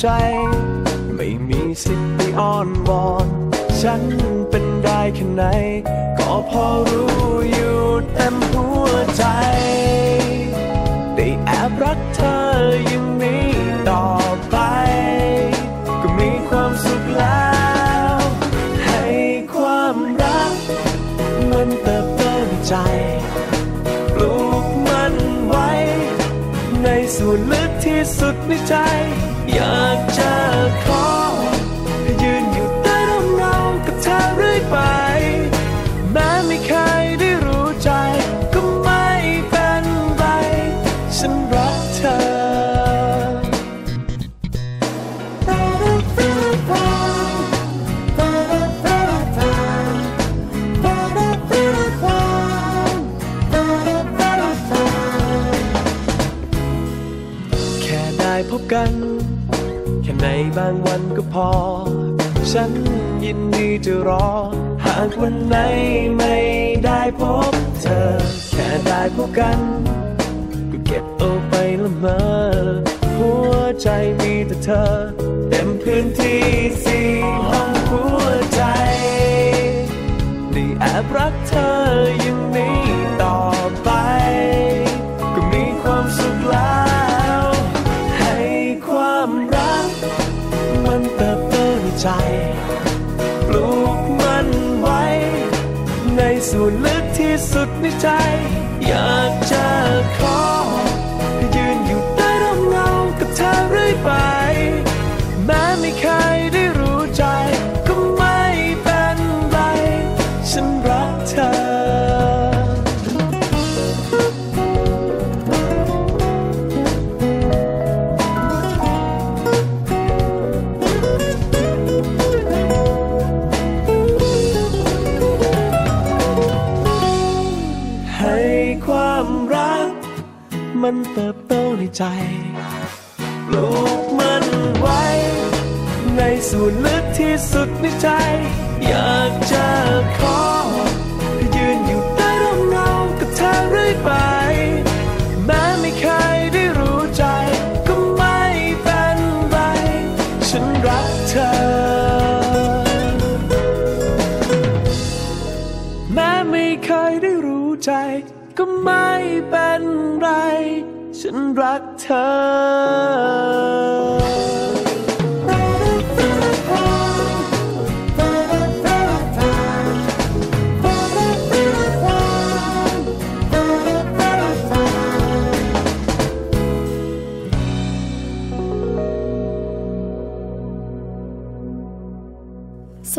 ใจ ไม่มีสิทธิ์ไปอ้อนวอน ฉันเป็นได้แค่ไหน ก็พอรู้อยู่เต็มหัวใจ ได้แอบรักเธออย่างนี้ต่อไป ก็มีความสุขแล้ว ให้ความรัก มันเติบโตในใจ ปลูกมันไว้ ในส่วนลึกที่สุดในใจ พบกัน แค่ในบางวันก็พอ ฉันยินดีจะรอ หากวันไหนไม่ได้พบเธอ แค่ได้พบกัน ก็เก็บเอาไปละเมอหัวใจมีแต่เธอ เต็มพื้นที่สี่ห้องหัวใจได้แอบรักเธออย่างนี้ต่อไป ใจ ปลูกมันไว้ ในส่วนลึกที่สุดในใจ อยากจะขอ ยืนอยู่ใต้ร่มเงากับเธอเรื่อยไป ใจ ปลูกมันไว้ ในส่วนลึกที่สุดในใจ อยากจะขอ ยืนอยู่ใต้ร่มเงากับเธอเรื่อยไป แม้ไม่เคยได้รู้ใจ ก็ไม่เป็นไร ฉันรักเธอ แม้ไม่เคยได้รู้ใจ ก็ไม่เป็นไร ฉันรักเธอ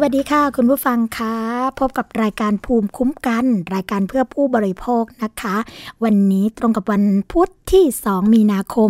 วัสดีค่ะ คุณผู้ฟังคะพบกับรายการภูมิคุ้มกัน รายการเพื่อผู้บริโภคนะคะ วันนี้ตรงกับวันพุธที่ 2 มีนาคม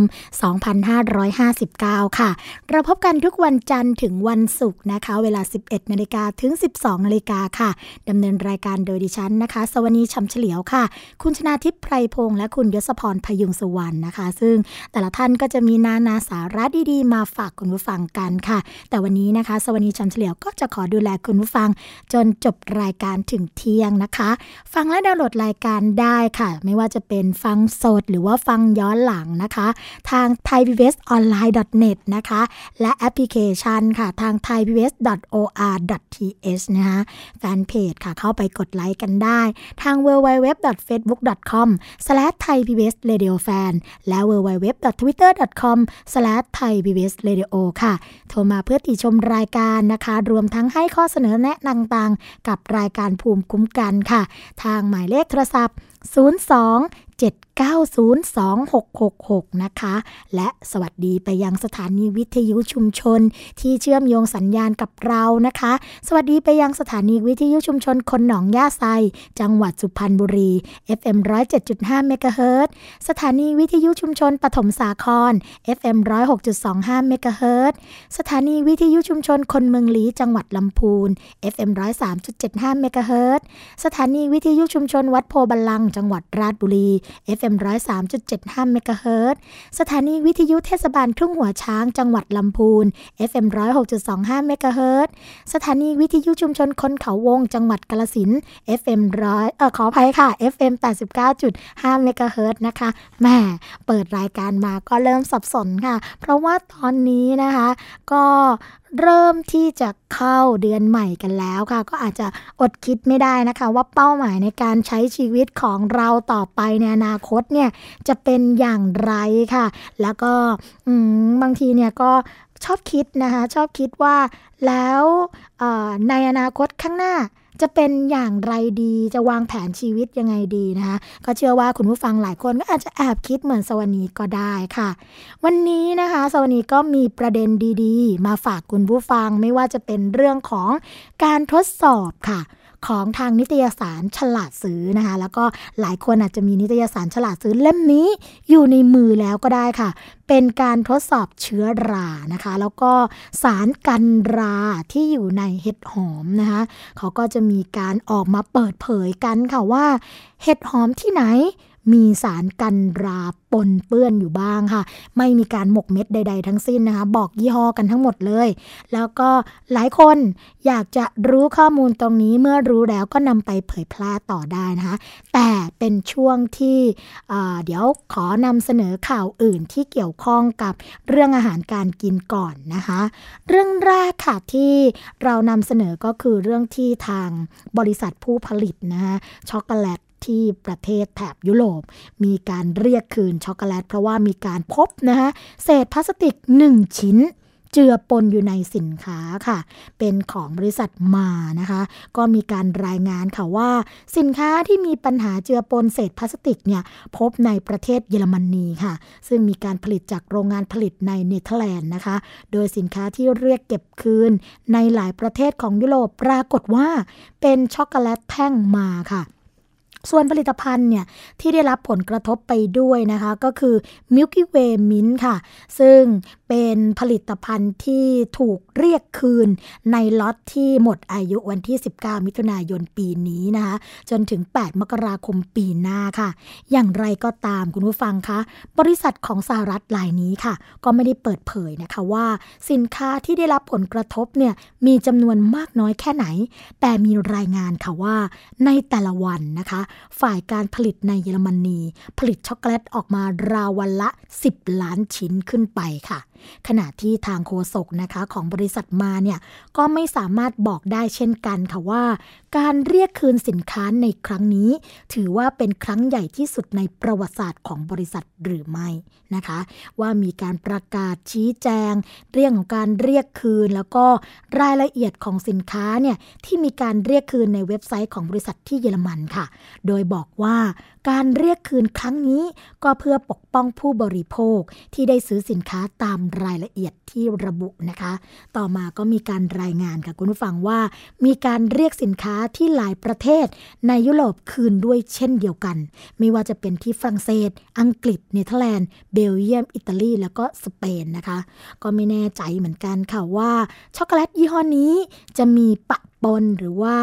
2559 ค่ะ เราพบกันทุกวันจันทร์ถึงวันศุกร์นะคะ เวลา 11นาฬิกาถึง 12นาฬิกาค่ะดำเนินรายการโดยดิฉันนะคะ สวนีชำเฉลียวค่ะ คุณชนาทิพย์ไพรพงษ์และคุณยศพรพยุงสุวรรณนะคะ ซึ่งแต่ละท่านก็จะมีนานาสาระดีๆ มาฝากคุณผู้ฟังกันค่ะ แต่วันนี้นะคะ สวนีชำเฉลียวก็จะขอดูแลคุณผู้ฟัง จนจบรายการถึงเที่ยงนะคะ ฟังและดาวน์โหลดรายการได้ค่ะ ไม่ว่าจะเป็นฟังสดหรือว่าฟังย้อนหลังนะคะ ทาง thaipbsonline.net นะคะ และแอปพลิเคชันค่ะ ทาง thaipbs.or.th นะคะแฟนเพจค่ะเข้าไปกดไลค์กันได้ ทาง www.facebook.com/thaipbsradiofan และ www.twitter.com/thaipbsradio ค่ะ โทรมาเพื่อติชมรายการนะคะ รวมทั้งให้ข้อเสนอแนะต่างๆ กับรายการภูมิคุ้มกันค่ะ ทางหมายเลขโทรศัพท์ 02 7 0909266666 นะคะ และสวัสดีไปยังสถานีวิทยุชุมชน ที่เชื่อมโยงสัญญาณกับเรานะคะ สวัสดีไปยังสถานีวิทยุชุมชนคนหนองย่าไซ จังหวัดสุพรรณบุรี FM 107.5เมกะเฮิรตสถานีวิทยุชุมชนปฐมสาคร FM 106.25เมกะเฮิรตสถานีวิทยุชุมชนคนเมืองลีจังหวัดลำพูน FM 103.75เมกะเฮิรตสถานีวิทยุชุมชนวัดโพบัลลัง จังหวัดราชบุรี FM 103.75เมกะเฮิรตสถานีวิทยุเทศบาลทุ่งหัวช้างจังหวัดลำพูน FM 106.25เมกะเฮิรตสถานีวิทยุชุมชนคนเขาวงจังหวัดกาลสิน FM ร้อยเออขออภัยค่ะ FM 89.5เมกะเฮิรตนะคะแหม่เปิดรายการมาก็เริ่มสับสนค่ะ เพราะว่าตอนนี้นะคะ ก็ เริ่มที่จะเข้าเดือนใหม่กันแล้วค่ะ ก็อาจจะอดคิดไม่ได้นะคะ ว่าเป้าหมายในการใช้ชีวิตของเราต่อไปในอนาคตเนี่ยจะเป็นอย่างไรค่ะ แล้วก็บางทีเนี่ยก็ ชอบคิดนะคะชอบคิดว่าแล้วในอนาคตข้างหน้าจะเป็นอย่างไรดีจะวางแผนชีวิตยังไงดีนะคะก็เชื่อว่าคุณผู้ฟังหลายคนก็อาจจะแอบคิดเหมือนสวนีก็ได้ค่ะ วันนี้นะคะสวนีก็มีประเด็นดีๆ มาฝากคุณผู้ฟังไม่ว่าจะเป็นเรื่องของการทดสอบค่ะ ของทางนิตยสารฉลาดซื้อนะคะ แล้วก็หลายคนอาจจะมีนิตยสารฉลาดซื้อเล่มนี้อยู่ในมือแล้วก็ได้ค่ะ เป็นการทดสอบเชื้อรานะคะ แล้วก็สารกันราที่อยู่ในเห็ดหอมนะคะเขาก็จะมีการออกมาเปิดเผยกันค่ะว่า เห็ดหอมที่ไหน มีสารกันราปนเปื้อนอยู่บ้างค่ะ ไม่มีการหมกเม็ดใด ๆ ทั้งสิ้นนะคะ บอกยี่ห้อกันทั้งหมดเลย แล้วก็หลายคนอยากจะรู้ข้อมูลตรงนี้เมื่อรู้แล้วก็นำไปเผยแพร่ต่อได้นะคะ แต่เป็นช่วงที่เเดี๋ยวขอนำเสนอข่าวอื่นที่เกี่ยวข้องกับเรื่องอาหารการกินก่อนนะคะ เรื่องแรกค่ะที่เรานำเสนอก็คือเรื่องที่ทางบริษัทผู้ผลิตนะคะช็อกโกแลต ที่ประเทศแถบยุโรป มีการเรียกคืนช็อกโกแลต เพราะว่ามีการพบนะคะเศษพลาสติก 1 ชิ้นเจือปนอยู่ในสินค้าค่ะ เป็นของบริษัทมานะคะ ก็มีการรายงานค่ะว่า สินค้าที่มีปัญหาเจือปนเศษพลาสติกเนี่ยพบในประเทศเยอรมนีค่ะ ซึ่งมีการผลิตจากโรงงานผลิตในเนเธอร์แลนด์นะคะ โดยสินค้าที่เรียกเก็บคืน ในหลายประเทศของยุโรปปรากฏว่า เป็นช็อกโกแลตแท่งมาค่ะ ส่วนผลิตภัณฑ์เนี่ยที่ได้รับผลกระทบไปด้วยนะคะ ก็คือ Milky Way Mint ค่ะ ซึ่งเป็นผลิตภัณฑ์ที่ถูกเรียกคืนในล็อตที่หมดอายุวันที่ 19 มิถุนายนปีนี้นะคะ จนถึง 8 มกราคมปีหน้าค่ะ อย่างไรก็ตามคุณผู้ฟังคะ บริษัทของสหรัฐรายนี้ค่ะ ก็ไม่ได้เปิดเผยนะคะว่า สินค้าที่ได้รับผลกระทบเนี่ยมีจำนวนมากน้อยแค่ไหน แต่มีรายงานค่ะว่าในแต่ละวันนะคะฝ่ายการผลิตในเยอรมนี ผลิตช็อกโกแลตออกมาราววันละ 10 ล้านชิ้นขึ้นไปค่ะ ขณะที่ทางโฆษกนะคะของบริษัทมาเนี่ยก็ไม่สามารถบอกได้เช่นกันค่ะว่า การเรียกคืนสินค้าในครั้งนี้ ถือว่าเป็นครั้งใหญ่ที่สุดในประวัติศาสตร์ของบริษัทหรือไม่นะคะ ว่ามีการประกาศชี้แจง เรื่องของการเรียกคืน แล้วก็รายละเอียดของสินค้าเนี่ยที่มีการเรียกคืนในเว็บไซต์ของบริษัทที่เยอรมันค่ะ โดยบอกว่าการเรียกคืนครั้งนี้ก็เพื่อปกป้องผู้บริโภคที่ได้ซื้อสินค้าตามรายละเอียดที่ระบุนะคะ ต่อมาก็มีการรายงานค่ะคุณผู้ฟังว่า มีการเรียกสินค้าที่หลายประเทศ ในยุโรปคืนด้วยเช่นเดียวกัน ไม่ว่าจะเป็นที่ฝรั่งเศส อังกฤษ เนเธอร์แลนด์ เบลเยียม อิตาลี แล้วก็สเปนนะคะ ก็ไม่แน่ใจเหมือนกันค่ะว่าช็อกโกแลตยี่ห้อนี้จะมีปะปนหรือว่า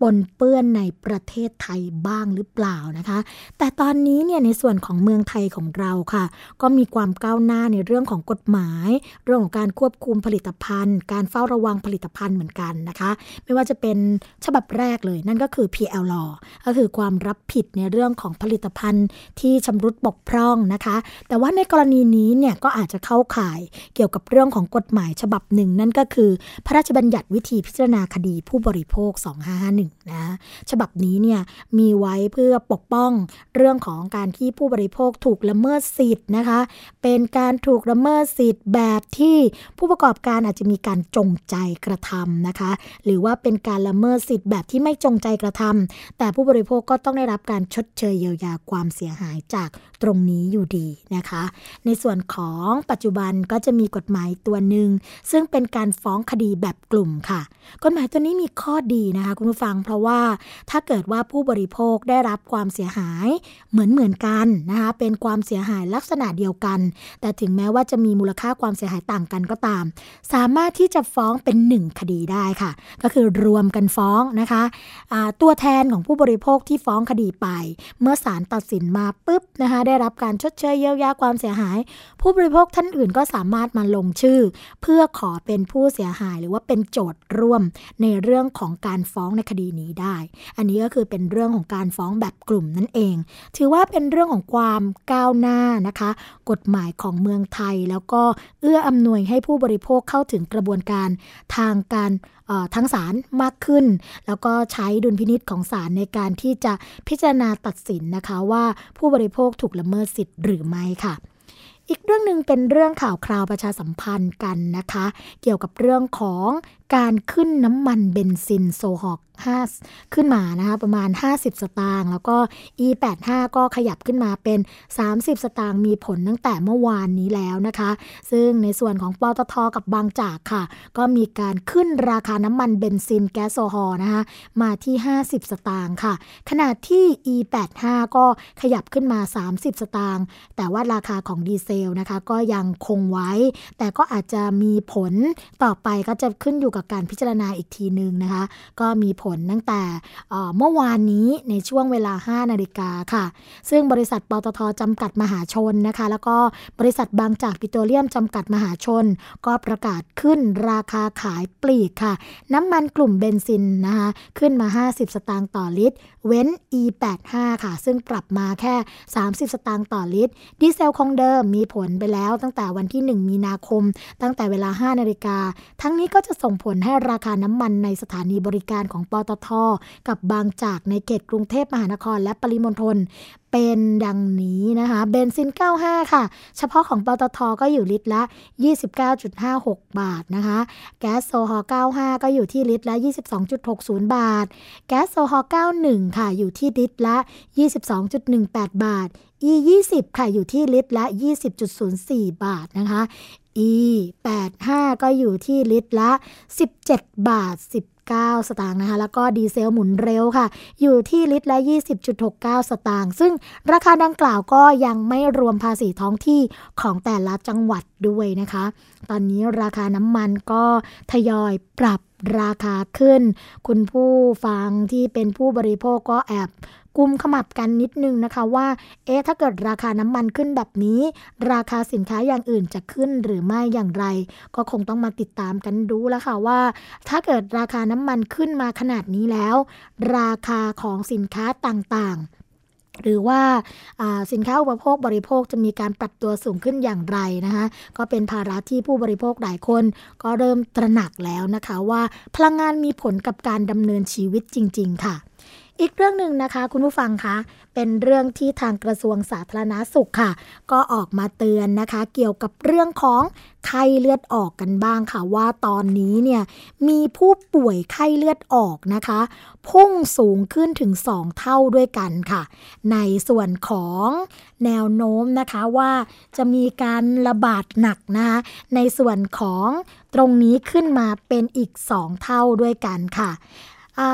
ปนเปื้อนในประเทศไทยบ้างหรือเปล่านะคะ แต่ตอนนี้เนี่ยในส่วนของเมืองไทยของเราค่ะ ก็มีความก้าวหน้าในเรื่องของกฎหมาย เรื่องของการควบคุมผลิตภัณฑ์ การเฝ้าระวังผลิตภัณฑ์เหมือนกันนะคะ ไม่ว่าจะเป็นฉบับแรกเลยนั่นก็คือ PL Law ก็คือความรับผิดในเรื่องของผลิตภัณฑ์ที่ชำรุดบกพร่องนะคะ แต่ว่าในกรณีนี้เนี่ยก็อาจจะเข้าข่ายเกี่ยวกับเรื่องของกฎหมายฉบับหนึ่ง นั่นก็คือ พระราชบัญญัติวิธีพิจารณาคดีผู้บริโภค 2551นะฉบับนี้เนี่ยมีไว้เพื่อปกป้องเรื่องของการที่ผู้บริโภคถูกละเมิดสิทธิ์นะคะ เป็นการถูกละเมิดสิทธิ์แบบที่ผู้ประกอบการอาจจะมีการจงใจกระทำนะคะ หรือว่าเป็นการละเมิดสิทธิ์แบบที่ไม่จงใจกระทำแต่ผู้บริโภคก็ต้องได้รับการชดเชยเยียวยาความเสียหายจาก ตรงนี้อยู่ดีนะคะ ในส่วนของปัจจุบันก็จะมีกฎหมายตัวหนึ่ง ซึ่งเป็นการฟ้องคดีแบบกลุ่มค่ะ กฎหมายตัวนี้มีข้อดีนะคะคุณผู้ฟังเพราะว่าถ้าเกิดว่าผู้บริโภคได้รับความเสียหายเหมือนเหมือนกันนะคะเป็นความเสียหายลักษณะเดียวกัน แต่ถึงแม้ว่าจะมีมูลค่าความเสียหายต่างกันก็ตาม สามารถที่จะฟ้องเป็นหนึ่งคดีได้ค่ะ ก็คือรวมกันฟ้องนะคะะตัวแทนของผู้บริโภคที่ฟ้องคดีไป เมื่อศาลตัดสินมาปุ๊บนะคะได้ได้รับการชดเชยเยียวยาความเสียหาย ผู้บริโภคท่านอื่นก็สามารถมาลงชื่อ เพื่อขอเป็นผู้เสียหายหรือว่าเป็นโจทย์ร่วมในเรื่องของการฟ้องในคดีนี้ได้ อันนี้ก็คือเป็นเรื่องของการฟ้องแบบกลุ่มนั่นเอง ถือว่าเป็นเรื่องของความก้าวหน้านะคะ กฎหมายของเมืองไทยแล้วก็เอื้ออำนวยให้ผู้บริโภคเข้าถึงกระบวนการทางการ ทั้งศาลมากขึ้น แล้วก็ใช้ดุลพินิษของศาลในการที่จะพิจารณาตัดสินนะคะว่าผู้บริโภคถูกละเมิดสิทธิ์หรือไม่ค่ะอีกเรื่องหนึ่งเป็นเรื่องข่าวคราวประชาสัมพันธ์กันนะคะ เกี่ยวกับเรื่องของการขึ้นน้ำมันเบนซินโซฮอก5ขึ้นมานะคะประมาณ 50 สตางค์แล้วก็ E85 ก็ขยับขึ้นมาเป็น 30 สตางค์มีผลตั้งแต่เมื่อวานนี้แล้วนะคะ ซึ่งในส่วนของปตทกับบางจากค่ะ ก็มีการขึ้นราคาน้ำมันเบนซินแก๊สโซฮอลนะคะมาที่ 50 สตางค์ค่ะ ขณะที่ E85 ก็ขยับขึ้นมา 30 สตางค์แต่ว่าราคาของดีเซลนะคะก็ยังคงไว้ แต่ก็อาจจะมีผลต่อไปก็จะขึ้นอยู่กับการพิจารณาอีกทีหนึ่งนะคะ ก็มีผลตั้งแต่เมื่อวานนี้ในช่วงเวลา 5 นาฬิกาค่ะ ซึ่งบริษัทปตทจำกัดมหาชนนะคะ แล้วก็บริษัทบางจากปิโตรเลียมจำกัดมหาชน ก็ประกาศขึ้นราคาขายปลีกค่ะ น้ำมันกลุ่มเบนซินนะคะขึ้นมา 50 สตางค์ต่อลิตร เว้น E85 ค่ะ ซึ่งปรับมาแค่ 30 สตางค์ต่อลิตร ดีเซลคงเดิมมีผลไปแล้วตั้งแต่วันที่ 1 มีนาคม ตั้งแต่เวลา 5 นาฬิกา ทั้งนี้ก็จะส่งผลให้ราคาน้ำมันในสถานีบริการของปตท กับบางจากในเขตกรุงเทพมหานครและปริมณฑลเป็นดังนี้นะคะเบนซิน 95 ค่ะ เฉพาะของปตทก็อยู่ลิตรละ 29.56 บาทนะคะ แก๊สโซฮอล์95 ก็อยู่ที่ลิตรละ 22.60 บาท แก๊สโซฮอล์91 ค่ะ อยู่ที่ลิตรละ 22.18 บาท E 20 ค่ะ อยู่ที่ลิตรละ 20.04 บาทนะคะ E 85 ก็อยู่ที่ลิตรละ 17 บาท 10 9 สตางค์นะคะ แล้วก็ดีเซลหมุนเร็วค่ะ อยู่ที่ลิตรละ 20.69 สตางค์ ซึ่งราคาดังกล่าวก็ยังไม่รวมภาษีท้องที่ของแต่ละจังหวัดด้วยนะคะ ตอนนี้ราคาน้ำมันก็ทยอยปรับราคาขึ้น คุณผู้ฟังที่เป็นผู้บริโภคก็แอบ กุมขมับกันนิดนึงนะคะว่า เอ๊ะถ้าเกิดราคาน้ำมันขึ้นแบบนี้ ราคาสินค้าอย่างอื่นจะขึ้นหรือไม่อย่างไร ก็คงต้องมาติดตามกันดูแล้วค่ะว่า ถ้าเกิดราคาน้ำมันขึ้นมาขนาดนี้แล้ว ราคาของสินค้าต่างๆหรือว่าสินค้าอุปโภคบริโภคจะมีการปรับตัวสูงขึ้นอย่างไรนะคะก็เป็นภาระที่ผู้บริโภคหลายคน ก็เริ่มตระหนักแล้วนะคะว่าพลังงานมีผลกับการดำเนินชีวิตจริง ๆ ค่ะ อีกเรื่องหนึ่งนะคะ คุณผู้ฟังคะเป็นเรื่องที่ทางกระทรวงสาธารณาสุขค่ะ ก็ออกมาเตือนนะคะ เกี่ยวกับเรื่องของไข้เลือดออกกันบ้างค่ะ ว่าตอนนี้เนี่ยมีผู้ป่วยไข้เลือดออกนะคะ พุ่งสูงขึ้นถึง 2 เท่าด้วยกันค่ะ ในส่วนของแนวโน้มนะคะว่าจะมีการระบาดหนักนะคะในส่วนของตรงนี้ขึ้นมาเป็นอีก 2 เท่าด้วยกันค่ะ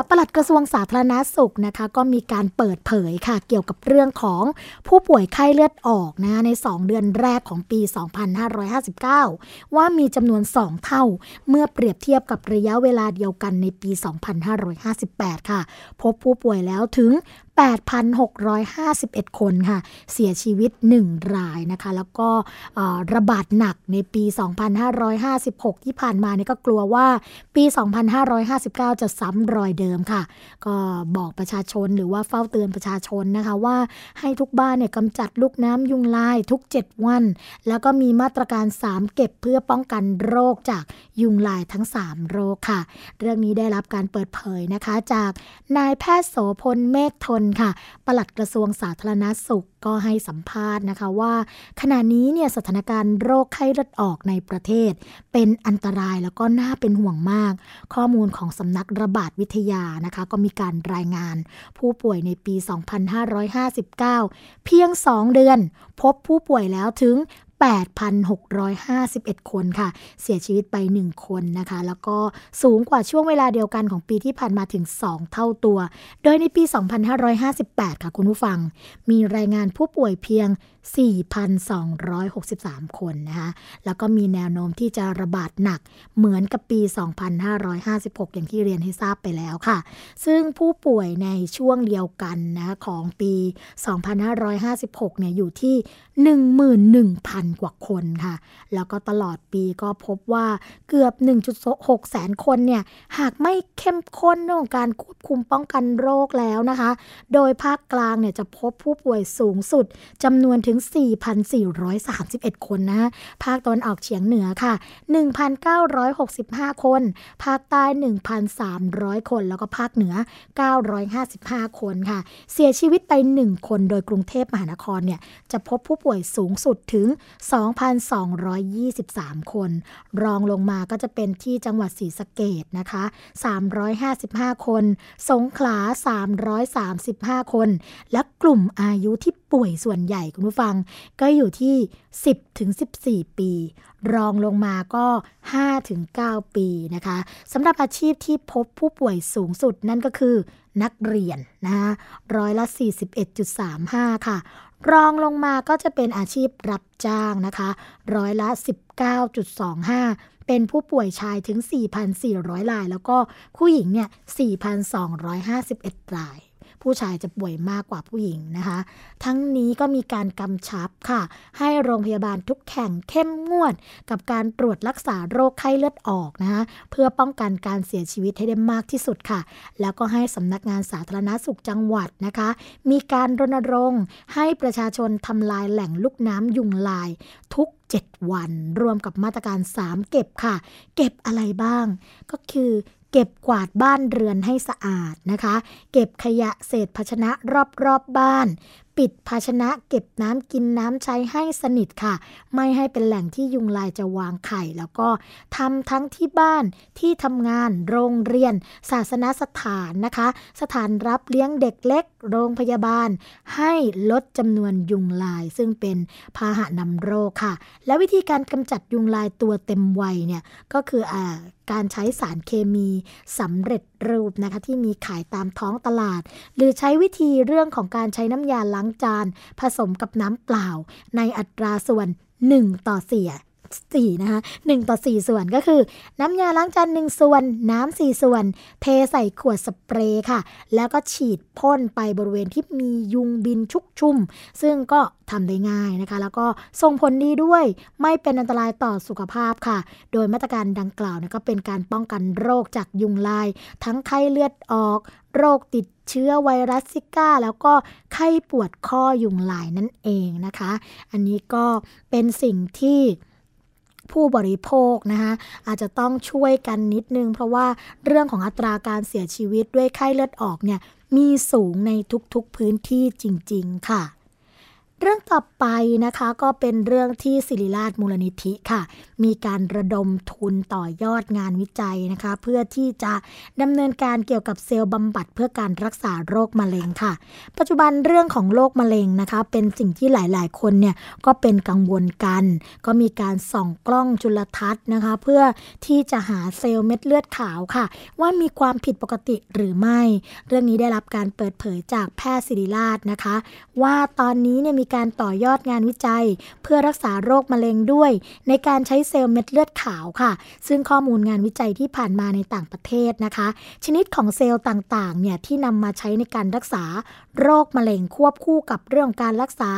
ปลัดกระทรวงสาธารณาสุขนะคะก็มีการเปิดเผยค่ะ เกี่ยวกับเรื่องของผู้ป่วยไข้เลือดออกนะใน 2 เดือนแรกของปี 2559 ว่ามีจำนวน 2 เท่า เมื่อเปรียบเทียบกับระยะเวลาเดียวกันในปี 2558 ค่ะ พบผู้ป่วยแล้วถึง8,651 คนค่ะ เสียชีวิต 1 รายนะคะ แล้วก็ระบาดหนักในปี 2556 ที่ผ่านมาเนี่ยก็กลัวว่าปี 2559 จะซ้ำรอยเดิมค่ะ ก็บอกประชาชนหรือว่าเฝ้าเตือนประชาชนนะคะว่าให้ทุกบ้านเนี่ยกำจัดลูกน้ำยุงลายทุก 7 วัน แล้วก็มีมาตรการ 3 เก็บเพื่อป้องกันโรคจากยุงลายทั้ง 3 โรคค่ะ เรื่องนี้ได้รับการเปิดเผยนะคะ จากนายแพทย์โสพลเมฆทนค่ะปลัดกระทรวงสาธารณาสุขก็ให้สัมภาษณ์นะคะว่า ขณะนี้เนี่ยสถานการณ์โรคไข้เลือดออกในประเทศ เป็นอันตรายแล้วก็น่าเป็นห่วงมาก ข้อมูลของสำนักระบาดวิทยานะคะ ก็มีการรายงาน ผู้ป่วยในปี 2559 เพียง 2 เดือน พบผู้ป่วยแล้วถึง 8,651 คนค่ะ เสียชีวิตไป 1 คนนะคะ แล้วก็สูงกว่าช่วงเวลาเดียวกันของปีที่ผ่านมาถึง 2 เท่าตัว โดยในปี 2558 ค่ะคุณผู้ฟัง มีรายงานผู้ป่วยเพียง4,263 คนนะคะแล้วก็มีแนวโน้มที่จะระบาดหนักเหมือนกับปี 2556 อย่างที่เรียนให้ทราบไปแล้วค่ะ ซึ่งผู้ป่วยในช่วงเดียวกันนะของปี 2556 เนี่ยอยู่ที่ 11,000 กว่าคนค่ะ แล้วก็ตลอดปีก็พบว่าเกือบ 1.6 แสนคนเนี่ยหากไม่เข้มข้นเรื่องการควบคุมป้องกันโรคแล้วนะคะ โดยภาคกลางเนี่ยจะพบผู้ป่วยสูงสุดจำนวนถึงึง 4,431 คนนะ ภาคตะวันออกเฉียงเหนือค่ะ 1,965 คน ภาคใต้ 1,300 คน แล้วก็ภาคเหนือ 955 คนค่ะ เสียชีวิตไป 1 คนโดยกรุงเทพมหานครเนี่ยจะพบผู้ป่วยสูงสุดถึง 2,223 คน รองลงมาก็จะเป็นที่จังหวัดศรีสะเกดนะคะ 355 คน สงขลา 335 คน และกลุ่มอายุที่ ป่วยส่วนใหญ่คุณผู้ฟัง ก็อยู่ที่ 10ถึง14 ปี รองลงมาก็5ถึง9ปีนะคะสำหรับอาชีพที่พบผู้ป่วยสูงสุดนั่นก็คือนักเรียนนะคะร้อยละ 41.35 ค่ะ รองลงมาก็จะเป็นอาชีพรับจ้างนะคะ ร้อยละ 19.25 เป็นผู้ป่วยชายถึง 4,400 ราย แล้วก็ผู้หญิงเนี่ย 4,251 ราย ผู้ชายจะป่วยมากกว่าผู้หญิงนะคะ ทั้งนี้ก็มีการกำชับค่ะ ให้โรงพยาบาลทุกแห่งเข้มงวด กับการตรวจรักษาโรคไข้เลือดออกนะคะเพื่อป้องกันการเสียชีวิตให้ได้มากที่สุดค่ะ แล้วก็ให้สำนักงานสาธารณาสุขจังหวัดนะคะ มีการรณรงค์ให้ประชาชนทำลายแหล่งลูกน้ำยุงลาย ทุก 7 วัน รวมกับมาตรการ 3 เก็บค่ะ เก็บอะไรบ้าง ก็คือ เก็บกวาดบ้านเรือนให้สะอาดนะคะ เก็บขยะเศษภาชนะรอบๆบบ้าน ปิดภาชนะเก็บน้ำกินน้ำใช้ให้สนิทค่ะ ไม่ให้เป็นแหล่งที่ยุงลายจะวางไข่ แล้วก็ทำทั้งที่บ้านที่ทำงานโรงเรียน ศาสนสถานนะคะ สถานรับเลี้ยงเด็กเล็ก โรงพยาบาล ให้ลดจำนวนยุงลาย ซึ่งเป็นพาหะนำโรคค่ะ และวิธีการกำจัดยุงลายตัวเต็มวัยเนี่ยก็คืออ่า การใช้สารเคมีสำเร็จรูปนะคะที่มีขายตามท้องตลาด หรือใช้วิธีเรื่องของการใช้น้ำยาล้างจาน ผสมกับน้ำเปล่า ในอัตราส่วน 1 ต่อเสีย 4นะคะ1ต่อ 4 ส่วนก็คือ น้ำยาล้างจาน1ส่วน น้ำ4ส่วน เทใส่ขวดสเปรย์ค่ะ แล้วก็ฉีดพ่นไปบริเวณที่มียุงบินชุกชุม ซึ่งก็ทำได้ง่ายนะคะ แล้วก็ส่งผลดีด้วยไม่เป็นอันตรายต่อสุขภาพค่ะ โดยมาตรการดังกล่าวนะก็เป็นการป้องกันโรคจากยุงลาย ทั้งไข้เลือดออก โรคติดเชื้อไวรัสซิก้า แล้วก็ไข้ปวดข้อยุงลายนั่นเองนะคะ อันนี้ก็เป็นสิ่งที่ ผู้บริโภคนะคะอาจจะต้องช่วยกันนิดนึง เพราะว่าเรื่องของอัตราการเสียชีวิตด้วยไข้เลือดออกเนี่ยมีสูงในทุกๆพื้นที่จริง ๆ ค่ะ เรื่องต่อไปนะคะก็เป็นเรื่องที่ศิริราชมูลนิธิค่ะ มีการระดมทุนต่อยอดงานวิจัยนะคะ เพื่อที่จะดำเนินการเกี่ยวกับเซลล์บำบัดเพื่อการรักษาโรคมะเร็งค่ะ ปัจจุบันเรื่องของโรคมะเร็งนะคะ เป็นสิ่งที่หลาย ๆ คนเนี่ยก็เป็นกังวลกัน ก็มีการส่องกล้องจุลทรรศน์นะคะ เพื่อที่จะหาเซลล์เม็ดเลือดขาวค่ะ ว่ามีความผิดปกติหรือไม่ เรื่องนี้ได้รับการเปิดเผยจากแพทย์ศิริราชนะคะ ว่าตอนนี้เนี่ยมีการต่อยอดงานวิจัย เพื่อรักษาโรคมะเร็งด้วย ในการใช้เซลล์เม็ดเลือดขาวค่ะ ซึ่งข้อมูลงานวิจัยที่ผ่านมาในต่างประเทศนะคะ ชนิดของเซลล์ต่างๆเนี่ยที่นำมาใช้ในการรักษาโรคมะเร็งควบคู่กับเรื่องการรักษา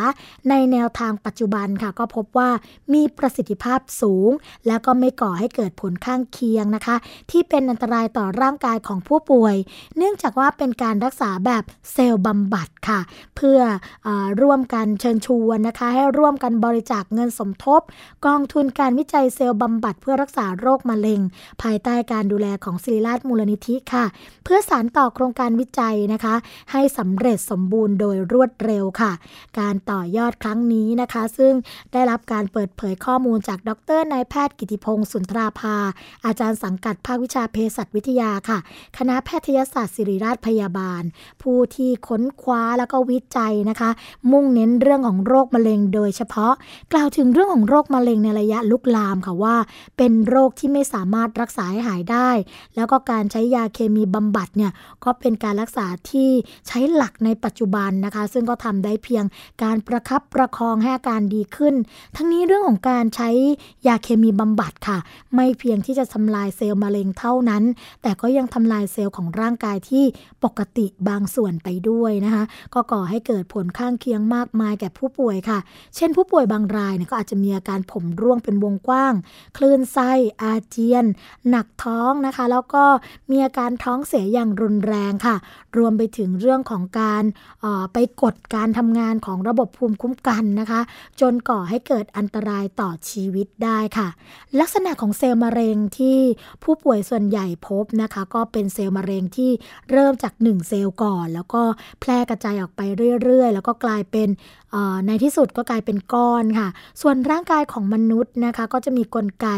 ในแนวทางปัจจุบันค่ะ ก็พบว่ามีประสิทธิภาพสูง แล้วก็ไม่ก่อให้เกิดผลข้างเคียงนะคะ ที่เป็นอันตรายต่อร่างกายของผู้ป่วย เนื่องจากว่าเป็นการรักษาแบบเซลล์บำบัดค่ะ เพื่ออร่วมกันเชิญชวนนะคะ ให้ร่วมกันบริจาคเงินสมทบ กองทุนการวิจัยเซลล์บำบัดเพื่อรักษาโรคมะเร็ง ภายใต้การดูแลของศิริราชมูลนิธิค่ะ เพื่อสานต่อโครงการวิจัยนะคะ ให้สำเร็จสมบูรณ์โดยรวดเร็วค่ะ การต่อยอดครั้งนี้นะคะ ซึ่งได้รับการเปิดเผยข้อมูลจากดรนายแพทย์กิติพงศ์สุนทราภา อาจารย์สังกัดภาควิชาเภสัชวิทยาค่ะ คณะแพทยศาสตร์ศิริราชพยาบาล ผู้ที่ค้นคว้าแล้วก็วิจัยนะคะ มุ่งเน้นเรื่องื่องของโรคมะเร็งโดยเฉพาะ กล่าวถึงเรื่องของโรคมะเร็งในระยะลุกลามค่ะว่า เป็นโรคที่ไม่สามารถรักษาให้หายได้ แล้วก็การใช้ยาเคมีบำบัดเนี่ยก็เป็นการรักษาที่ใช้หลักในปัจจุบันนะคะ ซึ่งก็ทำได้เพียงการประคับประคองให้อาการดีขึ้น ทั้งนี้เรื่องของการใช้ยาเคมีบำบัดค่ะ ไม่เพียงที่จะทำลายเซลล์มะเร็งเท่านั้น แต่ก็ยังทำลายเซลล์ของร่างกายที่ปกติบางส่วนไปด้วยนะคะ ก็ก่อให้เกิดผลข้างเคียงมากมายแก่ผู้ป่วยค่ะ เช่นผู้ป่วยบางรายเนี่ยก็อาจจะมีอาการผมร่วงเป็นวงกว้าง คลื่นไส้อาเจียน หนักท้องนะคะ แล้วก็มีอาการท้องเสียอย่างรุนแรงค่ะ รวมไปถึงเรื่องของการไปกดการทำงานของระบบภูมิคุ้มกันนะคะ จนก่อให้เกิดอันตรายต่อชีวิตได้ค่ะ ลักษณะของเซลล์มะเร็งที่ผู้ป่วยส่วนใหญ่พบนะคะ ก็เป็นเซลล์มะเร็งที่เริ่มจาก 1 เซลล์ก่อน แล้วก็แพร่กระจายออกไปเรื่อยๆ แล้วก็กลายเป็นในที่สุดก็กลายเป็นก้อนค่ะ ส่วนร่างกายของมนุษย์นะคะ ก็จะมีกลไก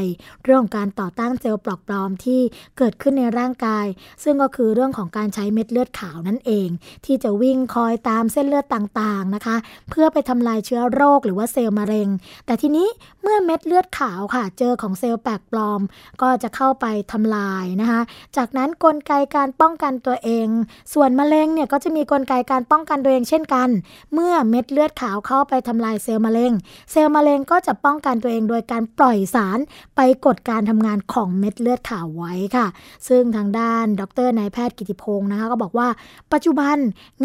เรื่องของการต่อต้านเซลล์ปลอกปลอมที่เกิดขึ้นในร่างกาย ซึ่งก็คือเรื่องของการใช้เม็ดเลือดขาวนั่นเอง ที่จะวิ่งคอยตามเส้นเลือดต่างๆนะคะ เพื่อไปทำลายเชื้อโรคหรือว่าเซลล์มะเร็ง แต่ทีนี้เมื่อเม็ดเลือดขาวค่ะ เจอของเซลล์แปลกปลอม ก็จะเข้าไปทำลายนะคะ จากนั้นกลไกการป้องกันตัวเอง ส่วนมะเร็งเนี่ยก็จะมีกลไกการป้องกันตัวเองเช่นกัน เมื่อเม็ดเลือดขาวเข้าไปทำลายเซลล์มะเร็ง เซลล์มะเร็งก็จะป้องกันตัวเองโดยการปล่อยสารไปกดการทำงานของเม็ดเลือดขาวไว้ค่ะ ซึ่งทางด้านดรนายแพทย์กิติพงศ์นะคะก็บอกว่า ปัจจุบัน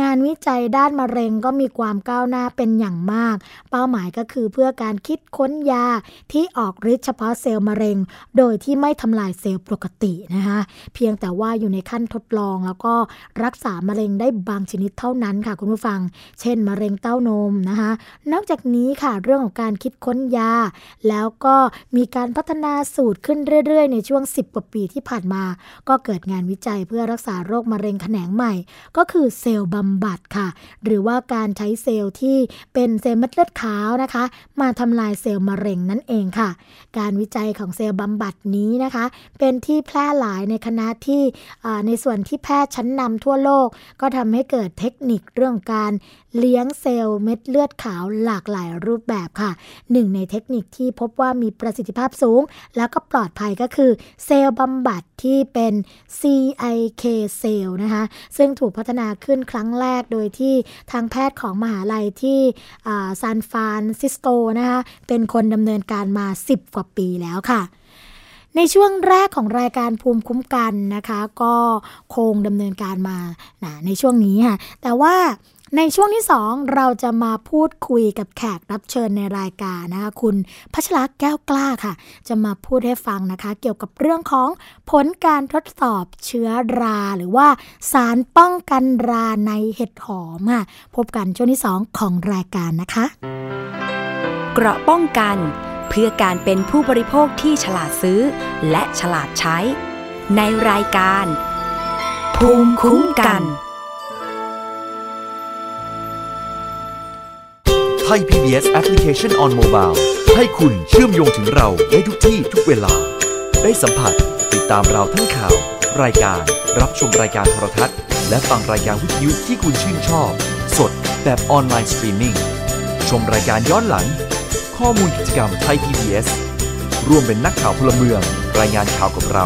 งานวิจัยด้านมะเร็งก็มีความก้าวหน้าเป็นอย่างมาก เป้าหมายก็คือเพื่อการคิดค้นยาที่ออกฤทธิ์เฉพาะเซลล์มะเร็ง โดยที่ไม่ทำลายเซลล์ปกตินะคะเพียงแต่ว่าอยู่ในขั้นทดลองแล้วก็รักษามะเร็งได้บางชนิดเท่านั้นค่ะคุณผู้ฟัง เช่น มะเร็งเต้านมนะคะ นอกจากนี้ค่ะเรื่องของการคิดค้นยา แล้วก็มีการพัฒนาสูตรขึ้นเรื่อย ๆ ในช่วง 10 กว่าปีที่ผ่านมา ก็เกิดงานวิจัยเพื่อรักษาโรคมะเร็งแขนงใหม่ ก็คือเซลล์บำบัดค่ะ หรือว่าการใช้เซลล์ที่เป็นเซลล์เม็ดเลือดขาวนะคะ มาทำลายเซลล์มะเร็งนั่นเองค่ะ การวิจัยของเซลล์บำบัดนี้นะคะ เป็นที่แพร่หลายในคณะที่ในส่วนที่แพทย์ชั้นนำทั่วโลก ก็ทำให้เกิดเทคนิคเรื่องการเลี้ยงเซลล์เม็ดเลือดขาวหลากหลายรูปแบบค่ะ หนึ่งในเทคนิคที่พบว่ามีประสิทธิภาพสูง แล้วก็ปลอดภัยก็คือเซลล์บำบัดที่เป็น CIK เซลล์นะคะ ซึ่งถูกพัฒนาขึ้นครั้งแรกโดยที่ทางแพทย์ของมหาลัยที่ซานฟรานซิสโกนะคะเป็นคนดำเนินการมา 10 กว่าปีแล้วค่ะในช่วงแรกของรายการภูมิคุ้มกันนะคะ ก็คงดำเนินการมาในช่วงนี้ค่ะแต่ว่า ในช่วงที่ 2 เราจะมาพูดคุยกับแขกรับเชิญในรายการนะคะคุณพัชรักแก้วกล้าค่ะ จะมาพูดให้ฟังนะคะ เกี่ยวกับเรื่องของผลการทดสอบเชื้อรา หรือว่าสารป้องกันราในเห็ดหอมค่ะพบกันช่วงที่ 2 ของรายการนะคะ เกราะป้องกัน เพื่อการเป็นผู้บริโภคที่ฉลาดซื้อ และฉลาดใช้ ในรายการ ภูมิคุ้มกันไทย PBS Application on Mobile ให้คุณเชื่อมโยงถึงเราในทุกที่ทุกเวลา ได้สัมผัสติดตามเราทั้งข่าว รายการ รับชมรายการโทรทัศน์ และฟังรายการวิทยุที่คุณชื่นชอบ สดแบบออนไลน์สตรีมมิ่งชมรายการย้อนหลัง ข้อมูลกิจกรรมไทย PBS ร่วมเป็นนักข่าวพลเมือง รายงานข่าวกับเรา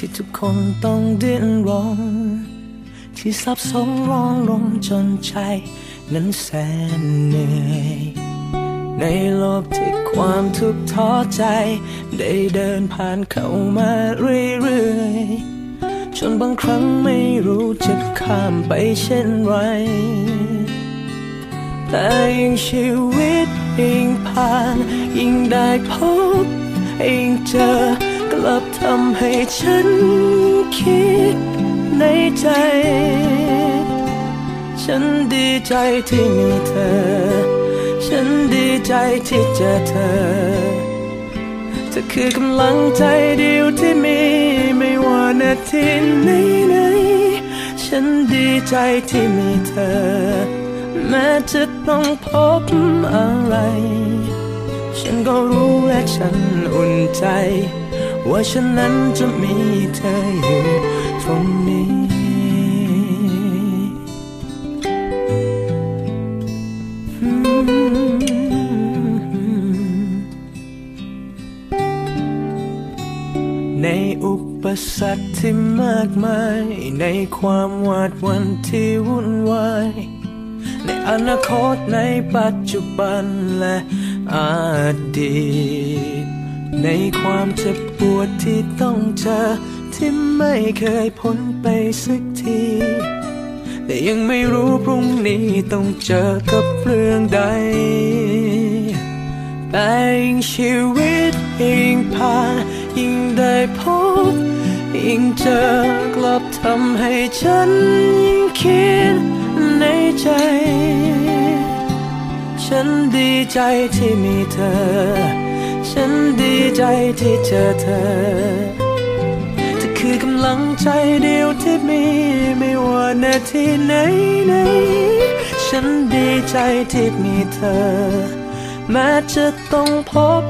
ที่ทุกคนต้องดิ้นรนที่ซับซ้อนร้องรนจนใจนั้นแสนเหนื่อยในโลกที่ความทุกข์ท้อใจ ได้เดินผ่านเข้ามาเรื่อยๆจนบางครั้งไม่รู้จะข้ามไปเช่นไร แต่ยิ่งชีวิตยิ่งผ่าน ยิ่งได้พบยิ่งเจอ ลับทำให้ฉันคิดในใจ ฉันดีใจที่มีเธอ ฉันดีใจที่เจอเธอ เธอคือกำลังใจเดียวที่มีไม่ว่านาทีไหนไหนๆฉันดีใจที่มีเธอ แม้จะต้องพบอะไร ฉันก็รู้และฉันอุ่นใจ ว่าฉันนั้นจะมีเธออยู่ตรงนี้ในอุปสรรคที่มากมาย ในความหวาดวันที่วุ่นวาย ในอนาคตในปัจจุบันและอดีต ในความเจ็บปวดที่ต้องเจอ ที่ไม่เคยพ้นไปสักที แต่ยังไม่รู้พรุ่งนี้ต้องเจอกับเรื่องใด แต่ยิ่งชีวิตยิ่งผ่านยิ่งได้พบ ยิ่งเจอกลับทำให้ฉันยิ่งคิดในใจ ฉันดีใจที่มีเธอ ฉันดีใจที่เจอเธอเธอคือกำลังใจเดียวที่มีไม่ว่านาทีไหนไหนฉันดีใจที่มีเธอ แม้จะต้องพบ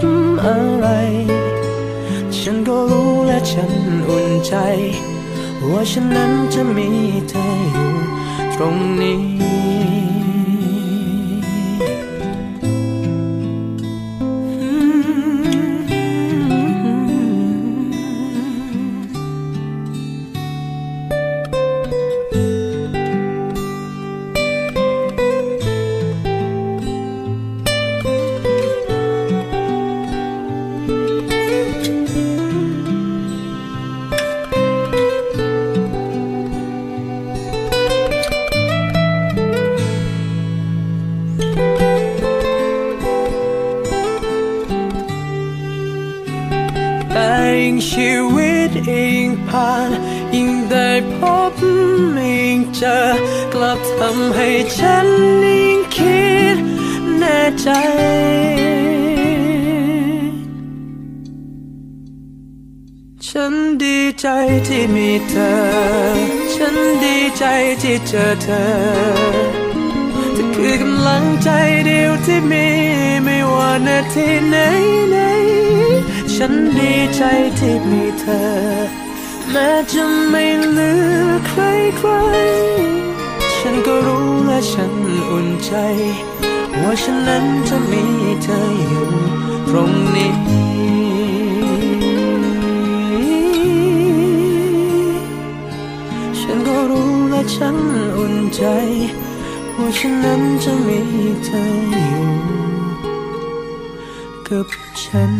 อะไร ฉันก็รู้และฉันอุ่นใจ ว่าฉันนั้นจะมีเธออยู่ตรงนี้ ที่เจอเธอเธอคือกำลังใจเดียวที่มีไม่ว่านาทีไหนไหนๆฉันดีใจที่มีเธอ แม้จะไม่เหลือใครใคร ฉันก็รู้และฉันอุ่นใจ ว่าฉันนั้นจะมีเธออยู่ตรงนี้ ฉันอุ่นใจว่าฉันนั้นจะมีเธออยู่กับฉัน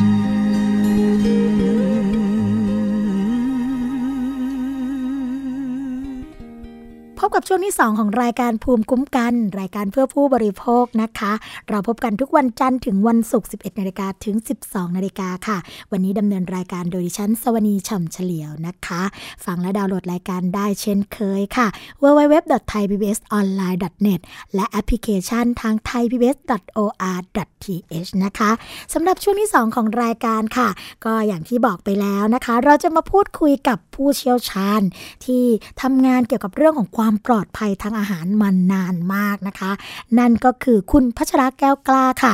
บกับช่วงที่ 2 ของรายการภูมิคุ้มกัน รายการเพื่อผู้บริโภคนะคะ เราพบกันทุกวันจันทร์ถึงวันศุกร์ 11 นาฬิกาถึง 12 นาฬิกาค่ะ วันนี้ดำเนินรายการโดยดิฉันสวนีฉ่ำเฉลียวนะคะ ฟังและดาวน์โหลดรายการได้เช่นเคยค่ะ www.thaipbsonline.net และแอปพลิเคชันทาง thaipbs.or.th นะคะสำหรับช่วงที่ 2 ของรายการค่ะ ก็อย่างที่บอกไปแล้วนะคะ เราจะมาพูดคุยกับผู้เชี่ยวชาญที่ทำงานเกี่ยวกับเรื่องของความปลอดภัยทางอาหารมานานมากนะคะ นั่นก็คือคุณพัชระแก้วกล้าค่ะ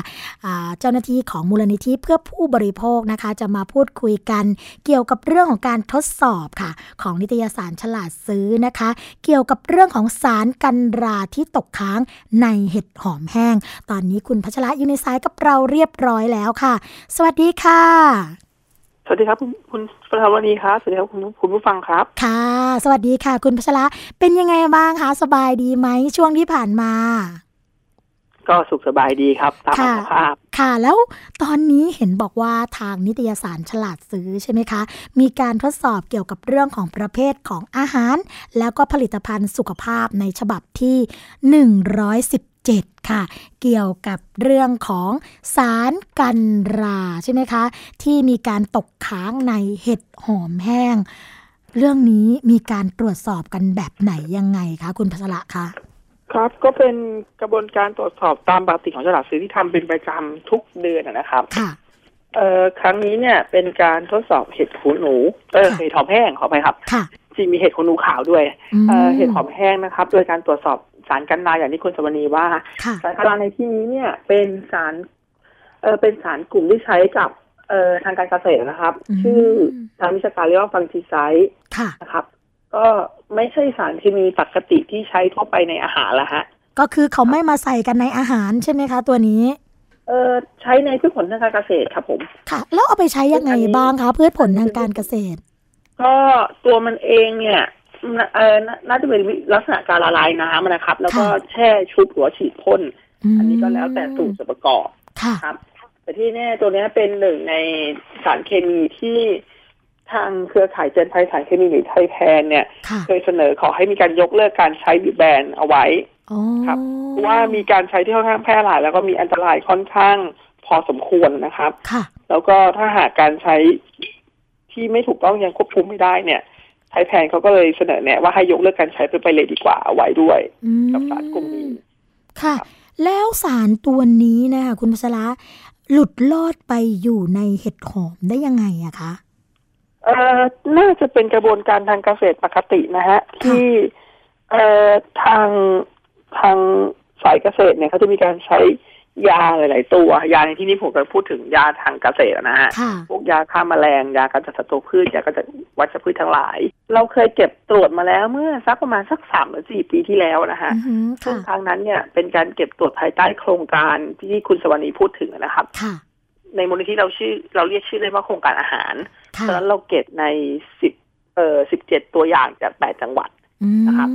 เจ้าหน้าที่ของมูลนิธิเพื่อผู้บริโภคนะคะ จะมาพูดคุยกันเกี่ยวกับเรื่องของการทดสอบค่ะ ของนิตยสารฉลาดซื้อนะคะ เกี่ยวกับเรื่องของสารกันราที่ตกค้างในเห็ดหอมแห้ง ตอนนี้คุณพัชระอยู่ในสายกับเราเรียบร้อยแล้วค่ะ สวัสดีค่ะ สวัสดีครับ คุณคุณประธานวณีครับสวัสดีครับคุณคุณผู้ฟังครับ ค่ะ สวัสดีค่ะ คุณพัชระเป็นยังไงบ้างคะสบายดีไหมช่วงที่ผ่านมา ก็สุขสบายดีครับตามค่ะสุขภาพค่ะ แล้วตอนนี้เห็นบอกว่าทางนิตยสารฉลาดซื้อใช่ไหมคะ มีการทดสอบเกี่ยวกับเรื่องของประเภทของอาหาร แล้วก็ผลิตภัณฑ์สุขภาพในฉบับที่ 117 ค่ะ เกี่ยวกับเรื่องของสารกันราใช่ไหมคะ ที่มีการตกค้างในเห็ดหอมแห้ง เรื่องนี้มีการตรวจสอบกันแบบไหนยังไงคะ คุณพัชระคะครับก็เป็นกระบวนการตรวจสอบตามปกติของตลาดซื้อที่ทำเป็นประจำทุกเดือนนะนะครับค่ะ เอ่อครั้งนี้เนี่ยเป็นการทดสอบเห็ดหูหนู เออค่ะเห็ดหอมแห้งขอไปครับค่ะจริงมีเห็ดหูหนูขาวด้วยมเอ่อเห็ดหอมแห้งนะครับ โดยการตรวจสอบสารกันราอย่างที่คุณสวนีว่าค่ะสารกันราในที่นี้เนี่ย เป็นสาร เออเป็นสารกลุ่มที่ใช้กับเอ่อทางการเกษตรนะครับอืมชื่อทางวิชาการเรียกว่าฟังจีไซด์ค่ะนะครับ ก็ไม่ใช่สารเคมีปกติที่ใช้ทั่วไปในอาหารละฮะก็คือเขาไม่มาใส่กันในอาหารใช่ไหมคะ ตัวนี้ เออใช้ในพืชผลทางการเกษตรครับผมค่ะ แล้วเอาไปใช้ยังไงอันนี้บ้างคะพืชผลทางการเกษตร ก็ตัวมันเองเนี่ยน่าเออน่าน่าจะเป็นลักษณะการละลายน้ำนะครับ แล้วก็ค่ะแช่ชุบหัวฉีดพ่นมอันนี้ก็แล้วแต่สูตรส่วนประกอบค่ะครับแต่ที่แน่ตัวเนี้ยเป็นหนึ่งในสารเคมีที่ทางเครือข่ายเจนไทยสารเคมีหรือไทยแพนเนี่ยค่ะเคยเสนอขอให้มีการยกเลิกการใช้บิแบนเอาไว้อ๋อ ครับเพราะว่ามีการใช้ที่ค่อนข้างแพร่หลาย แล้วก็มีอันตรายค่อนข้างพอสมควรนะครับ ค่ะ แล้วก็ถ้าหากการใช้ที่ไม่ถูกต้องยังควบคุมไม่ได้เนี่ยไทยแพนเขาก็เลยเสนอแนะว่าให้ยกเลิกการใช้ไปไปเลยดีกว่าเอาไว้ด้วยอืมกับสารกลุ่มนี้ ค่ะ แล้วสารตัวนี้นะคะคุณพัชระหลุดลอดไปอยู่ในเห็ดหอมได้ยังไงอะคะเอ่อน่าจะเป็นกระบวนการทางเกษตรปกตินะฮะที่เอ่อทาง ทางสายเกษตรเนี่ยเขาจะมีการใช้ยาหลาย ๆ ตัวยาในที่นี้ผมกำลังพูดถึงยาทางเกษตรนะฮะค่ะพวกยาฆ่าแมลงยากำจัดศัตรูพืชยากำจัดวัชพืชทั้งหลาย เราเคยเก็บตรวจมาแล้วเมื่อสักประมาณสักสามหรือสี่ปีที่แล้วนะฮะอือหือซึ่งค่ะครั้งนั้นเนี่ยเป็นการเก็บตรวจภายใต้โครงการที่คุณสวรรณีพูดถึงนะครับค่ะในมูลนิธิเราชื่อเราเรียกชื่อเลยว่าโครงการอาหารค่ะตอนนั้นเราเก็บในสิบเอ่อสิบเจ็ดตัวอย่างจากแปดจังหวัดอืม นะครับ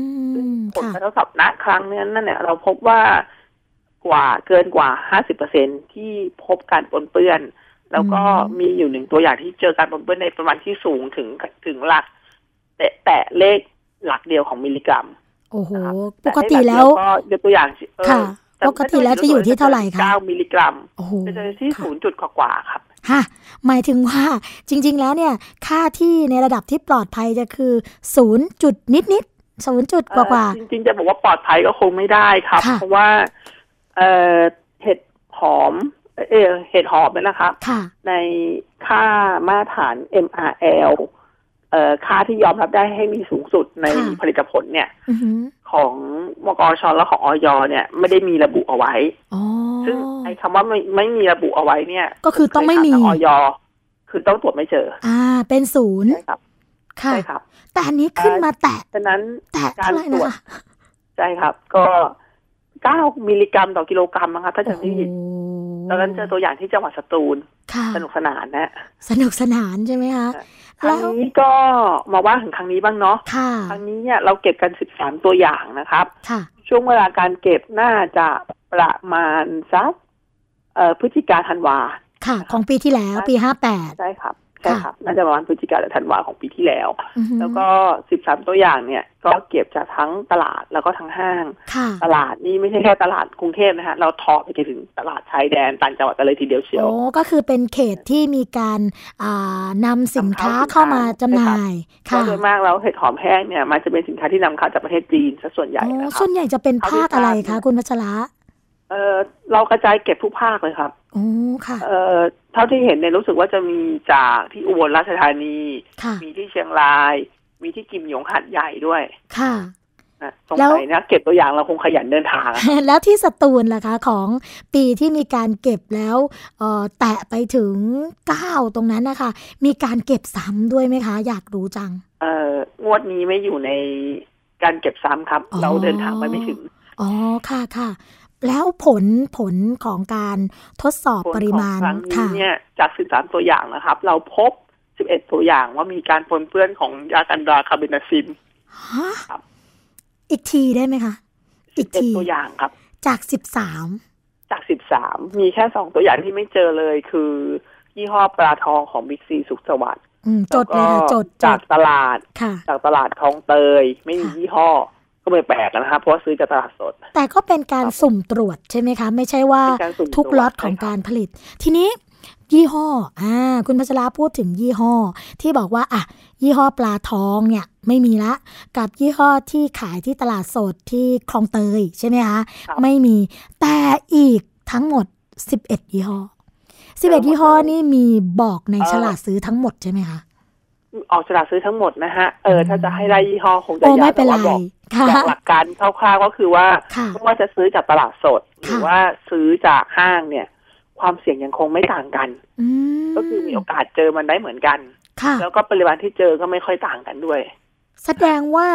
ผลค่ะการทดสอบณครั้งนั้นนั่นเนี่ยเราพบว่ากว่าเกินกว่าห้าสิบเปอร์เซ็นที่พบการปนเปื้อน แล้วก็อืมมีอยู่หนึ่งตัวอย่างที่เจอการปนเปื้อนในประมาณที่สูงถึงถึงหลัก แต่แต่เลขหลักเดียวของมิลลิกรัม โอ้โหนะครับปกติแล้วก็ยกตัวอย่างเออค่ะแต่ ปกติแล้วจะอยู่ที่เท่าไหร่คะเก้ามิลลิกรัมโอ้โหจะเจอที่ค่ะศูนย์จุดกว่าๆครับฮะหมายถึงว่าจริง ๆ แล้วเนี่ย ค่าที่ในระดับที่ปลอดภัยจะคือศูนย์จุดนิดนิดศูนย์จุดกว่ากว่าเอ่อจริง ๆ จะบอกว่าปลอดภัยก็คงไม่ได้ครับค่ะเพราะว่าเอ่อเห็ดหอม เออเห็ดหอมเนี่ยนะครับค่ะในค่ามาตรฐาน MRL เอ่อค่าที่ยอมรับได้ให้มีสูงสุดในค่ะผลิตผลเนี่ยอือหือ ของมกชและของออยเนี่ย ไม่ได้มีระบุเอาไว้อ๋อซึ่งไอ้คำว่าไม่ไม่มีระบุเอาไว้เนี่ย ก็คือต้องไม่มีเคยถาทางออยคือต้องตรวจไม่เจอ อ่า เป็นศูนย์ใช่ครับค่ะใช่ครับ แต่อันนี้ขึ้นมาแตะฉะนั้นแตะการเท่าไหร่ตรนะวจคะใช่ครับ ก็เก้ามิลลิกรัมต่อกิโลกรัมนะครับถ้าโอ้จำโหไม่ผิดตอนนั้นเจอตัวอย่างที่จังหวัดสตูลค่ะสนุกสนานนะ สนุกสนานใช่ไหมคะ ครั้งนี้ก็มาว่าถึงครั้งนี้บ้างเนาะค่ะครั้งนี้เนี่ยเราเก็บกันสิบสามตัวอย่างนะครับค่ะช่วงเวลาการเก็บน่าจะประมาณสักเอ่อพฤศจิกาธันวาค่ะ ของปีที่แล้วปีห้าแปดใช่ครับ ใช่ครับน่าจะประมาณพฤศจิกาหรือธันวาของปีที่แล้ว แล้วก็สิบสามตัวอย่างเนี่ย ก็เก็บจากทั้งตลาดแล้วก็ทั้งห้างค่ะตลาดนี่ไม่ใช่แค่ตลาดกรุงเทพนะฮะเราทอไปถึงตลาดชายแดนต่างจังหวัดกันเลยทีเดียวเชียวโอ้ก็คือเป็นเขตที่มีการอ่านำสินค้านำเข้าเข้ามาจำหน่ายก็ค่ะโดยมากแล้วเห็ดหอมแห้งเนี่ยมันจะเป็นสินค้าที่นำเข้าจากประเทศจีนซะส่วนใหญ่โอ้นะครัส่บวนใหญ่จะเป็นเท่าที่ภาคอะไรทราบเนี่คะยคุณพัชระ เออเรากระจายเก็บทุกภาคเลยครับโอ้ค่ะ เออเท่าที่เห็นเนี่ยรู้สึกว่าจะมีจากที่อุบลราชธานีค่ะมีที่เชียงราย มีที่กิมหยงหัดใหญ่ด้วย ค่ะนะสงแล้วสัยนะเก็บตัวอย่างเราคงขยันเดินทางอะแล้วที่สตูลล่ะคะของปีที่มีการเก็บแล้วเอ่อแตะไปถึงเก้าตรงนั้นนะคะ มีการเก็บซ้ำด้วยไหมคะ อยากรู้จัง เอองวดนี้ไม่อยู่ในการเก็บซ้ำครับอ๋อเราเดินทางไปไม่ถึงอ๋อค่ะค่ะ แล้วผลผลของการทดสอบผลปริของมาณครั้งนี้ค่ะเนี่ยจากสิบสามตัวอย่างนะครับ เราพบสิบเอ็ดตัวอย่างว่ามีการปนเปื้อนของยากันดาคาร์บินาซินฮะครับอีกทีได้ไหมคะ อีกเอ็ดทีตัวอย่างครับ จากสิบสามจากสิบสามมีแค่สองตัวอย่างที่ไม่เจอเลยคือยี่ห้อปลาทองของบิ๊กซีสุขสวัสดิ์อืมจดเลยค่ะแวก็จดจจากดตลาดค่ะจากตลาดคลองเตย ไม่มีค่ะยี่ห้อ ก็ไม่แปลกนะครับเพราะว่าซื้อจากตลาดสด แต่ก็เป็นการครับสุ่มตรวจใช่ไหมคะ ไม่ใช่ว่าเป็นการสุ่มทุกตรวจล็อตของใช่ครับการผลิต ทีนี้ยี่ห้อ อ่า คุณพัชราพูดถึงยี่ห้อ ที่บอกว่า อะ ยี่ห้อปลาทองเนี่ยไม่มีละ กับยี่ห้อที่ขายที่ตลาดสดที่คลองเตยใช่ไหมคะครับไม่มี แต่อีกทั้งหมด 11 ยี่ห้อ 11 ยี่ห้อนี่มีบอกในฉลากซื้อทั้งหมดใช่ไหมคะ ออกฉลากซื้อทั้งหมดนะฮะ เออ ถ้าจะให้ไล่ยี่ห้อคงจะโอ้ยาไม่กเป็นแต่ไรว่าบอกค่ะบอก หลักการคร่าวๆก็คือว่าค่ะไม่ว่าจะซื้อจากตลาดสด หรือค่ะว่าซื้อจากห้างเนี่ย ความเสี่ยงยังคงไม่ต่างกันอืมก็คือมีโอกาสเจอมันได้เหมือนกันค่ะแล้วก็ปริมาณที่เจอก็ไม่ค่อยต่างกันด้วย แสดงว่า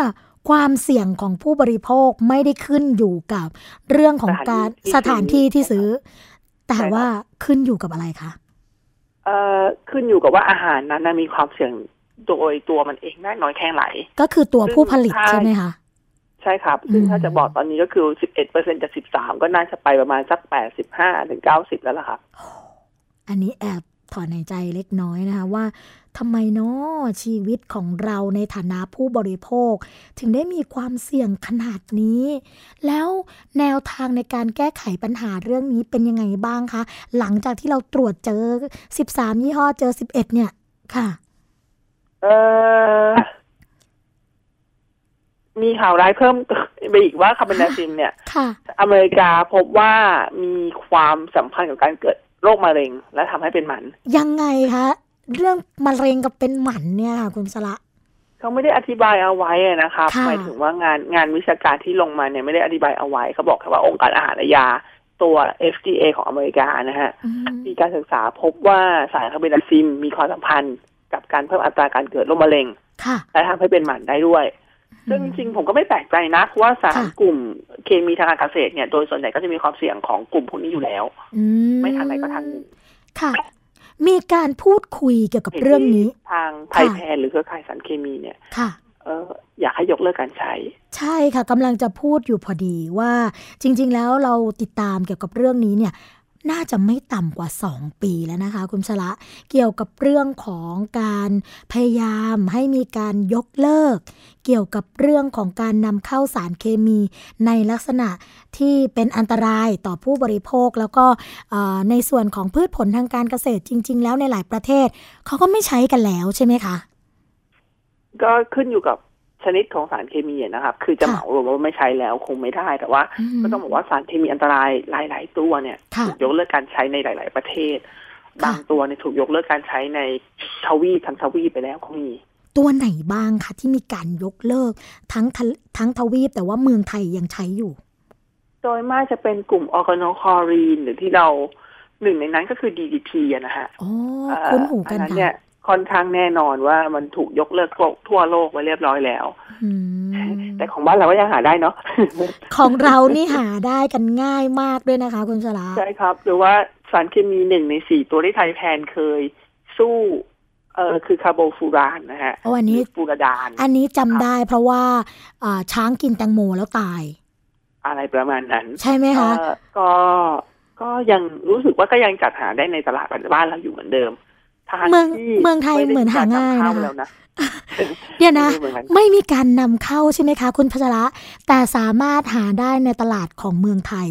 ความเสี่ยงของผู้บริโภคไม่ได้ขึ้นอยู่กับเรื่องของการสสถาถานนที่ที่ที่ซื้อ แต่ใช่ครับว่าขึ้นอยู่กับอะไรคะเอ่อขึ้นอยู่กับว่าอาหารนั้นนะมีความเสี่ยงโดยตัวมันเองมากน้อยแค่ไหนก็คือตัวผู้ผลิตใช่ใช่ไหมคะ ใช่ครับ ซึ่งอืมถ้าจะบอกตอนนี้ก็คือ 11เปอร์เซ็นจาก 13 ก็น่าจะไปประมาณสัก 85ถึง90 แล้วล่ะครับ อันนี้แอบถอนในใจเล็กน้อยนะคะว่าทำไมเนาะชีวิตของเราในฐานะผู้บริโภค ถึงได้มีความเสี่ยงขนาดนี้ แล้วแนวทางในการแก้ไขปัญหาเรื่องนี้เป็นยังไงบ้างคะ หลังจากที่เราตรวจเจอ 13 ยี่ห้อเจอ 11 เนี่ยค่ะ เออ มีข่าวร้ายเพิ่มไปอีกว่าคาร์บอนไดออกไซด์เนี่ยค่ะอเมริกาพบว่ามีความสัมพันธ์กับการเกิดโรคมะเร็ง และทำให้เป็นหมัน ยังไงคะเรื่องมะเร็งกับเป็นหมันเนี่ยค่ะคุณสละเขาไม่ได้อธิบายเอาไว้อะนะครับค่ะหมายถึงว่างานงานวิชาการที่ลงมาเนี่ยไม่ได้อธิบายเอาไว้เขาบอกแค่ว่าองค์การอาหารและยาตัว FDA ของอเมริกานะฮะอืมมีการศึกษาพบว่าสารคาร์บอนไดออกไซด์มีความสัมพันธ์กับการเพิ่มอัตราการเกิดโรคมะเร็งค่ะและทำให้เป็นหมันได้ด้วย ซึ่งจริงๆผมก็ไม่แปลกใจนะเพราะว่าสารค่ะกลุ่มเคมีทางการเกษตรเนี่ยโดยส่วนใหญ่ก็จะมีความเสี่ยงของกลุ่มพวกนี้อยู่แล้วอืไม่ทางใดก็ทางหนึ่งค่ะ มีการพูดคุยเกี่ยวกับเรื่องนี้ ทางไทยแพนหรือเครือข่ายสารเคมีเนี่ยค่ะเอออยากให้ยกเลิกการใช้ ใช่ค่ะกำลังจะพูดอยู่พอดีว่าจริง ๆ แล้วเราติดตามเกี่ยวกับเรื่องนี้เนี่ย น่าจะไม่ต่ำกว่า 2 ปีแล้วนะคะ คุณชละเกี่ยวกับเรื่องของการพยายามให้มีการยกเลิก เกี่ยวกับเรื่องของการนำเข้าสารเคมีในลักษณะที่เป็นอันตรายต่อผู้บริโภค แล้วก็ในส่วนของพืชผลทางการเกษตรจริง ๆ แล้วในหลายประเทศเขาก็ไม่ใช้กันแล้วใช่ไหมคะ ก็ขึ้นอยู่กับ ชนิดของสารเคมีอะนะครับ คือจะค่ะเหมารวมว่าไม่ใช้แล้วคงไม่ได้แต่ว่าอืมก็ต้องบอกว่าสารเคมีอันตรายหลาย ๆ ตัวเนี่ยค่ะถูกยกเลิกการใช้ในหลาย ๆ ประเทศค่ะบางตัวเนี่ยถูกยกเลิกการใช้ในทวีปทั้งทวีปไปแล้วก็มี ตัวไหนบ้างคะที่มีการยกเลิกทั้งทะทั้งทวีปแต่ว่าเมืองไทยยังใช้อยู่ โดยมากจะเป็นกลุ่มออร์แกโนคลอรีนหรือที่เราหนึ่งในนั้นก็คือ DDT อะนะฮะอ๋อเอ่อคุ้นหูกันอันั้นค่ะเนี่ย ค่อนข้างแน่นอนว่ามันถูกยกเลิกทั่วโลกไว้เรียบร้อยแล้วอืมแต่ของบ้านเราก็ยังหาได้เนาะของเรานี่หาได้กันง่ายมากด้วยนะคะ คุณชลาใช่ครับ หรือว่าสารเคมีหนึ่งในสี่ตัวที่ไทยแพนเคยสู้เออคือคาร์โบฟูรานนะฮะโอ้อันนี้หรืฟูราดาน อันนี้จำได้เพราะว่าอ่าช้างกินแตงโมแล้วตาย อะไรประมาณนั้น ใช่ไหมคะเอ่อก็ก็ยังรู้สึกว่าก็ยังจัดหาได้ในตลาดบ้านเราอยู่เหมือนเดิมทาง เมืองที่เมืองไทยด้เหมือนหาง่ายกรนะคะเข้แล้วนะเดี๋ยวนะ ไม่เหมือนกันไม่มีการนำเข้าใช่ไหมคะ คุณพัชระ แต่สามารถหาได้ในตลาดของเมืองไทย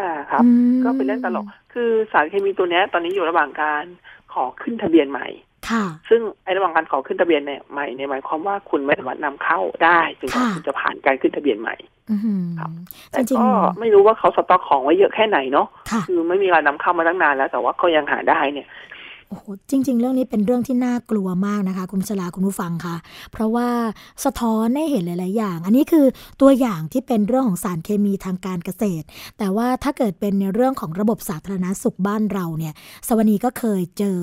อ่าครับอืมก็เป็นเรื่องตลก คือสารเคมีตัวเนี้ยตอนนี้อยู่ระหว่างการขอขึ้นทะเบียนใหม่ ค่ะ ซึ่งไอ้ระหว่างการขอขึ้นทะเบียนเนี่ยใหม่เนี่ยหมายความว่าคุณไม่สามารถนำเข้าได้จนกว่าค่ะคุณจะผ่านการขึ้นทะเบียนใหม่อือหือครับจแต่ริงก็ไม่รู้ว่าเขาสต็อกของไว้เยอะแค่ไหนเนาะๆค่ะคือไม่มีการนำเข้ามาตั้งนานแล้ว แต่ว่าก็ยังหาได้เนี่ย โอ้โหจริง ๆ เรื่องนี้เป็นเรื่องที่น่ากลัวมากนะคะ คุณชราคุณผู้ฟังคะเพราะว่าสะท้อนให้เห็นหลาย ๆ อย่าง อันนี้คือตัวอย่างที่เป็นเรื่องของสารเคมีทางการเกษตร แต่ว่าถ้าเกิดเป็นในเรื่องของระบบสาธารณสุขบ้านเราเนี่ยสวนีก็เคยเจอ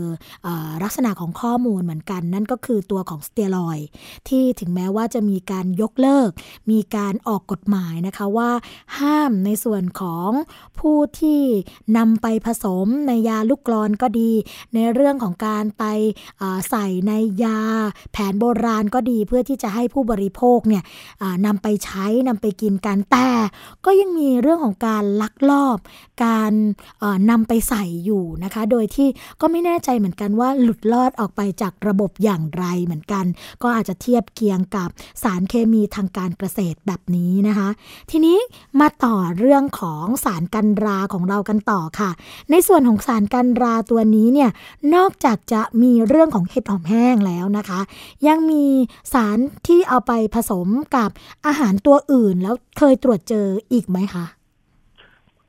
อลักษณะของข้อมูลเหมือนกัน นั่นก็คือตัวของสเตียรอยที่ถึงแม้ว่าจะมีการยกเลิก มีการออกกฎหมายนะคะว่า ห้ามในส่วนของผู้ที่นำไปผสมในยาลูกกรอนก็ดีในเรื่องของการไปใส่ในยาแผนโบราณก็ดีเพื่อที่จะให้ผู้บริโภคเนี่ยนำไปใช้นำไปกินกันแต่ก็ยังมีเรื่องของการลักลอบ การนำไปใส่อยู่นะคะ โดยที่ก็ไม่แน่ใจเหมือนกันว่าหลุดลอดออกไปจากระบบอย่างไรเหมือนกัน ก็อาจจะเทียบเคียงกับสารเคมีทางการเกษตรแบบนี้นะคะ ทีนี้มาต่อเรื่องของสารกันราของเรากันต่อค่ะ ในส่วนของสารกันราตัวนี้เนี่ยนอกจากจะมีเรื่องของเห็ดหอมแห้งแล้วนะคะ ยังมีสารที่เอาไปผสมกับอาหารตัวอื่น แล้วเคยตรวจเจออีกไหมคะ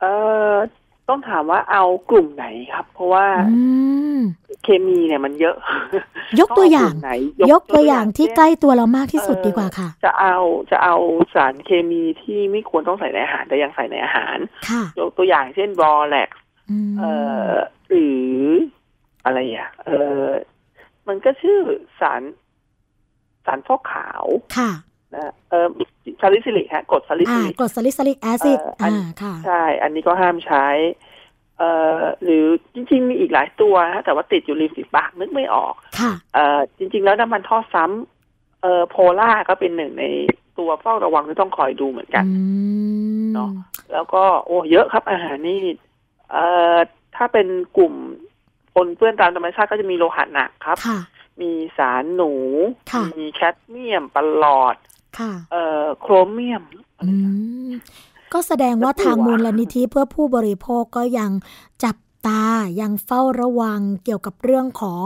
เอ่อต้องถามว่าเอากลุ่มไหนครับ เพราะว่าอืมเคมีเนี่ยมันเยอะ ยกตัวอย่างต้เกลุ่มไหน ยกตัวอย่างที่เช่นใกล้ตัวเรามากที่สุดเอ่อดีกว่าค่ะ จะเอาจะเอาสารเคมีที่ไม่ควรต้องใส่ในอาหาร แต่ยังใส่ในอาหารค่ะยกตัวอย่างเช่นบอแรกซ์อืมเอ่อหรือ อะไรอะ เออมันก็ชื่อสาร สารฟอกขาว ค่ะนะเออซาลิซิลิกฮะกรดซาลิซิอ่าลิกกรดซาลิซิลิก acid เอ่ออันอ่าค่ะ ใช่ อันนี้ก็ห้ามใช้ เอ่อหรือจริง ๆ มีอีกหลายตัวนะแต่ว่าติดอยู่ริมฝีปากนึกไม่ออก ค่ะ เอ่อจริง ๆ แล้วน้ำมันทอดซ้ำเอ่อโพล่าก็เป็นหนึ่งในตัวเฝ้าระวังที่ต้องคอยดูเหมือนกันอืมเนาะแล้วก็โอ้เยอะครับอาหารนี่เอ่อถ้าเป็นกลุ่มป นเปื้อนตามธรรมชาติก็จะมีโลหะหนักครับค่ะมีสารหนูค่ะมีแคดเมียมปลอดค่ะเอ่อโครเมียมอืมก็แสดงว่าทางมูลนิธิเพื่อผู้บริโภคก็ยังจับตายังเฝ้าระวังเกี่ยวกับเรื่องของ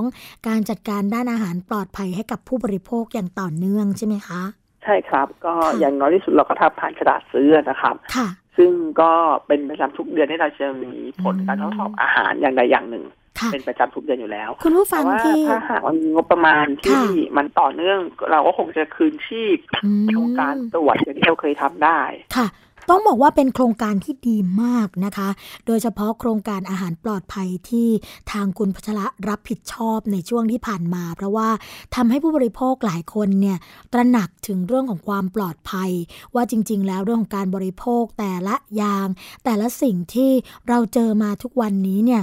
การจัดการด้านอาหารปลอดภัยให้กับผู้บริโภคอย่างต่อเนื่องใช่ไหมคะ ใช่ครับ ก็ค่ะอย่างน้อยที่สุดเราก็ทำผ่านกระดาษซื้อนะครับค่ะซึ่งก็เป็นประจำทุกเดือนที่เราจะมีผลการทดสอบอาหารอย่างใดอย่างหนึ่งค่ะ เป็นประจำทุกเดือนอยู่แล้ว คุณผู้ฟัแต่งว่าที่ถ้าหากว่ามีงบประมาณที่ค่ะมันต่อเนื่อง เราก็คงจะคืนชีพอืมโครงการตรวจอย่างที่เราเคยทำได้ ค่ะ ต้องบอกว่าเป็นโครงการที่ดีมากนะคะ โดยเฉพาะโครงการอาหารปลอดภัยที่ทางคุณพัชระรับผิดชอบในช่วงที่ผ่านมา เพราะว่าทำให้ผู้บริโภคหลายคนเนี่ยตระหนักถึงเรื่องของความปลอดภัย ว่าจริง ๆ แล้วเรื่องของการบริโภคแต่ละอย่าง แต่ละสิ่งที่เราเจอมาทุกวันนี้เนี่ย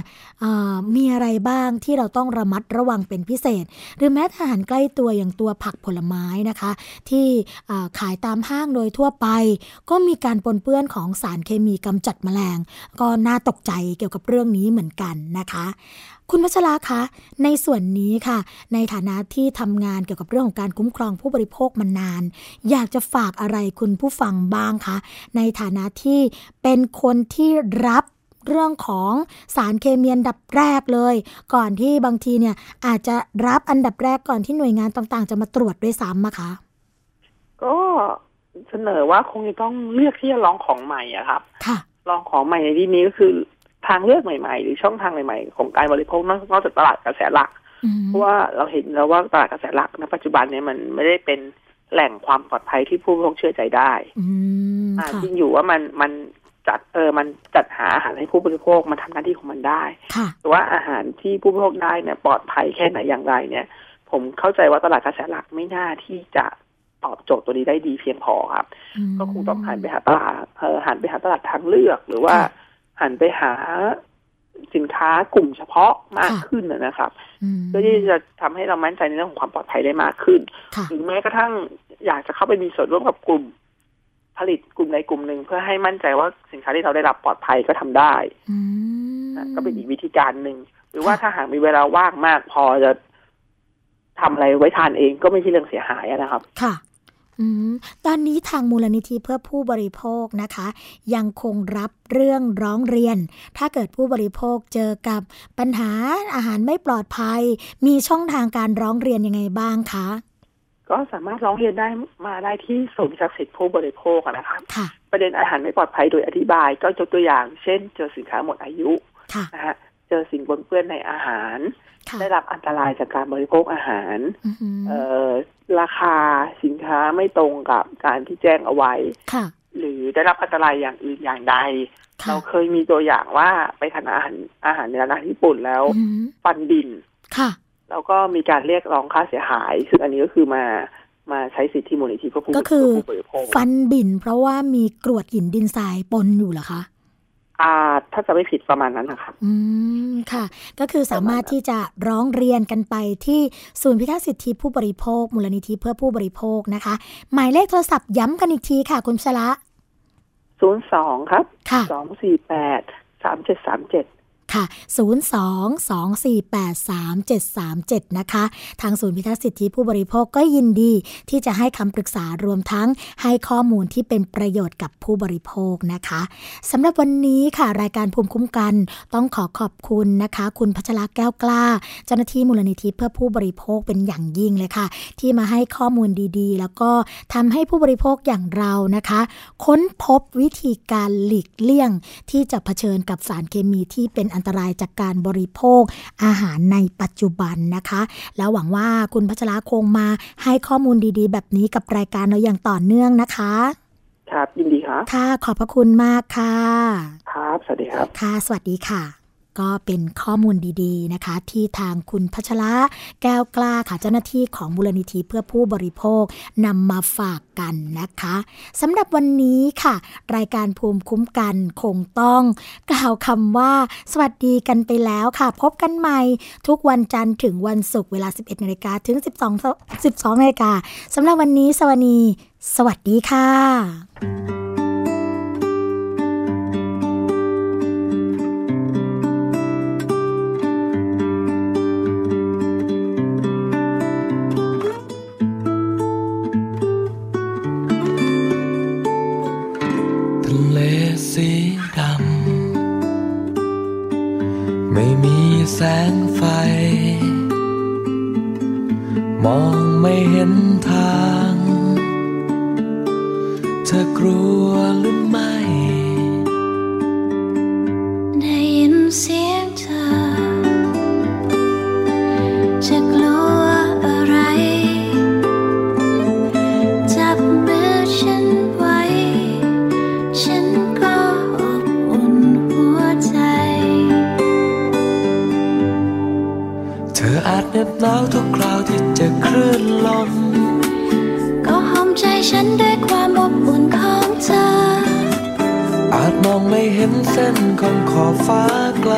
มีอะไรบ้างที่เราต้องระมัดระวังเป็นพิเศษ หรือแม้แต่อาหารใกล้ตัวอย่างตัวผักผลไม้นะคะ ที่ขายตามห้างโดยทั่วไป ก็มีการปนเปื้อนของสารเคมีกำจัดแมลง ก็น่าตกใจเกี่ยวกับเรื่องนี้เหมือนกันนะคะ คุณพัชราคะ ในส่วนนี้ค่ะ ในฐานะที่ทำงานเกี่ยวกับเรื่องของการคุ้มครองผู้บริโภคมานาน อยากจะฝากอะไรคุณผู้ฟังบ้างคะในฐานะที่เป็นคนที่รับเรื่องของสารเคมีอันดับแรกเลย ก่อนที่บางทีเนี่ยอาจจะรับอันดับแรกก่อนที่หน่วยงานต่างๆ จะมาตรวจด้วยซ้ำอะคะก็ เสนอว่าคงจะต้องเลือกที่จะลองของใหม่อะครับค่ะลองของใหม่ในที่นี้ก็คือทางเลือกใหม่ ๆ หรือช่องทางใหม่ ๆ ของการบริโภคนอกนอกจากตลาดกระแสหลักอืมเพราะว่าเราเห็นแล้วว่าตลาดกระแสหลักณปัจจุบันเนี่ยมันไม่ได้เป็นแหล่งความปลอดภัยที่ผู้บริโภคเชื่อใจได้อืมอ่าค่ะจริงอยู่ว่ามันมันจัดเออมันจัดหาอาหารให้ผู้บริโภคมันทำหน้าที่ของมันได้ค่ะแต่ว่าอาหารที่ผู้บริโภคได้เนี่ยปลอดภัยแค่ไหนอย่างไรเนี่ย ผมเข้าใจว่าตลาดกระแสหลักไม่น่าที่จะ ตอบโจทย์ตัวนี้ได้ดีเพียงพอครับ ก็คงต้องหันไปหาตลาดเออหันไปหาตลาดทางเลือก หรือว่าค่ะหันไปหาสินค้ากลุ่มเฉพาะมากขึ้นนะครับเพื่อที่จะทำให้เรามั่นใจในเรื่องของความปลอดภัยได้มากขึ้นหรือแม้กระทั่งอยากจะเข้าไปมีส่วนร่วมกับกลุ่ม ผลิตกลุ่มใดกลุ่มหนึ่งเพื่อให้มั่นใจว่าสินค้าที่เราได้รับปลอดภัยก็ทำได้ก็เป็นอีกวิธีการหนึ่งหรือว่าถ้าหากมีเวลาว่างมากพอจะทำอะไรไว้ทานเองก็ไม่ใช่เรื่องเสียหายนะครับ ค่ะ ตอนนี้ทางมูลนิธิเพื่อผู้บริโภคนะคะ ยังคงรับเรื่องร้องเรียน ถ้าเกิดผู้บริโภคเจอกับปัญหาอาหารไม่ปลอดภัย มีช่องทางการร้องเรียนยังไงบ้างคะก็สามารถร้องเรียนได้มาได้ที่ศูนย์ศักดิ์สิทธิ์ผู้บริโภคนะคะคะประเด็นอาหารไม่ปลอดภัยโดยอธิบายก็ยกตัวอย่าง เช่น เจอสินค้าหมดอายุนะฮะเจอสิ่งปนเปื้อนในอาหาร ได้รับอันตรายจากการบริโภคอาหารเอ่อราคาสินค้าไม่ตรงกับการที่แจ้งเอาไว้หรือได้รับอันตรายอย่างอื่นอย่างใด เราเคยมีตัวอย่างว่าไปทานอาหารอาหารในร้านญี่ปุ่นแล้วฟันดินค่ะแล้วก็มีการเรียกร้องค่าเสียหาย ซึ่งอันนี้ก็คือมามาใช้สิทธิมูลนิธิเพื่อผู้ก็คือฟันบินเพราะว่ามีกรวดหินดินทรายปนอยู่เหรอคะ อ่าถ้าจะไม่ผิดประมาณนั้นนะครับอืมค่ะ ก็คือสามารถที่จะร้องเรียนกันไปที่ศูนย์พิทักษ์สิทธิผู้บริโภค มูลนิธิเพื่อผู้บริโภคนะคะ หมายเลขโทรศัพท์ย้ำกันอีกทีค่ะ คุณชละศูนย์สองครับค่ะสองสี่แปดสามเจ็ดสามเจ็ด ค่ะ 02-248-3737 นะคะ ทางศูนย์พิทักษ์สิทธิผู้บริโภคก็ยินดีที่จะให้คำปรึกษารวมทั้งให้ข้อมูลที่เป็นประโยชน์กับผู้บริโภคนะคะสำหรับวันนี้ค่ะ รายการภูมิคุ้มกันต้องขอขอบคุณนะคะ คุณพัชระแก้วกล้า เจ้าหน้าที่มูลนิธิเพื่อผู้บริโภคเป็นอย่างยิ่งเลยค่ะ ที่มาให้ข้อมูลดีๆ แล้วก็ทำให้ผู้บริโภคอย่างเรานะคะ ค้นพบวิธีการหลีกเลี่ยงที่จะเผชิญกับสารเคมีที่เป็นอันตรายจากการบริโภคอาหารในปัจจุบันนะคะ แล้วหวังว่าคุณพัชราคงมาให้ข้อมูลดีๆ แบบนี้กับรายการเราอย่างต่อเนื่องนะคะครับยินดีครับ ค่ะ ขอบพระคุณมากค่ะ ครับ สวัสดีครับ ค่ะ สวัสดีค่ะ ก็เป็นข้อมูลดีๆนะคะ ที่ทางคุณพัชระแก้วกล้าค่ะเจ้าหน้าที่ของมูลนิธิเพื่อผู้บริโภคนำมาฝากกันนะคะสำหรับวันนี้ค่ะ รายการภูมิคุ้มกันคงต้องกล่าวคำว่า สวัสดีกันไปแล้วค่ะ พบกันใหม่ทุกวันจันทร์ถึงวันศุกร์เวลา 11นาฬิกาถึง 12 12นาฬิกาสำหรับวันนี้สวัสดี สวัสดีค่ะ องไม่เห็นทาง เธอกลัวหรือ อาจเหน็บหนาวทุกคราวที่เจอคลื่นลม ก็หอมใจฉันด้วยความอบอุ่นของเธอ อาจมองไม่เห็นเส้นของขอบฟ้าไกล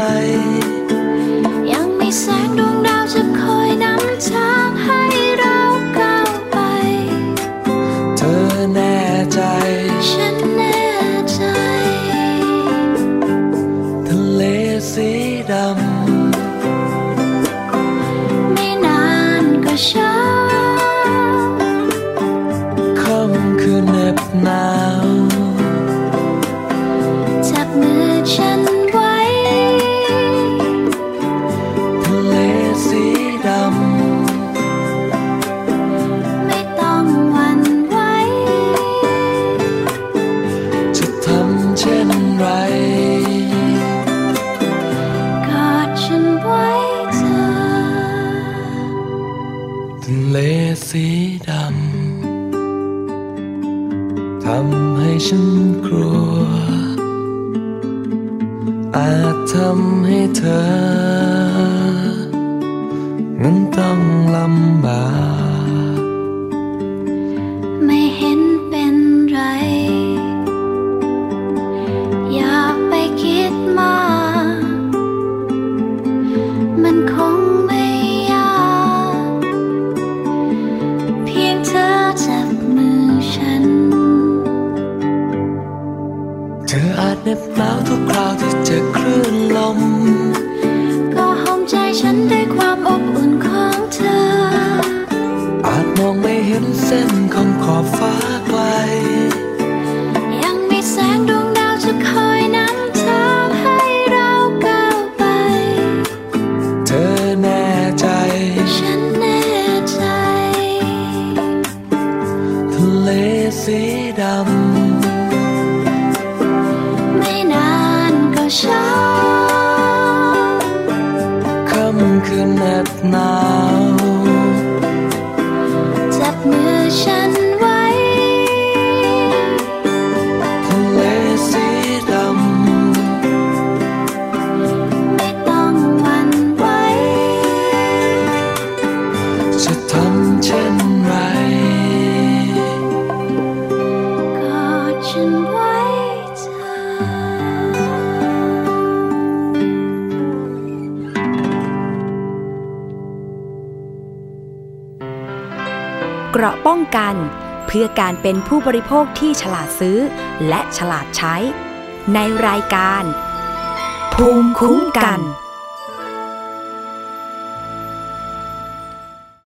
เป็นผู้บริโภคที่ฉลาดซื้อ และฉลาดใช้ ในรายการ ภูมิคุ้มกัน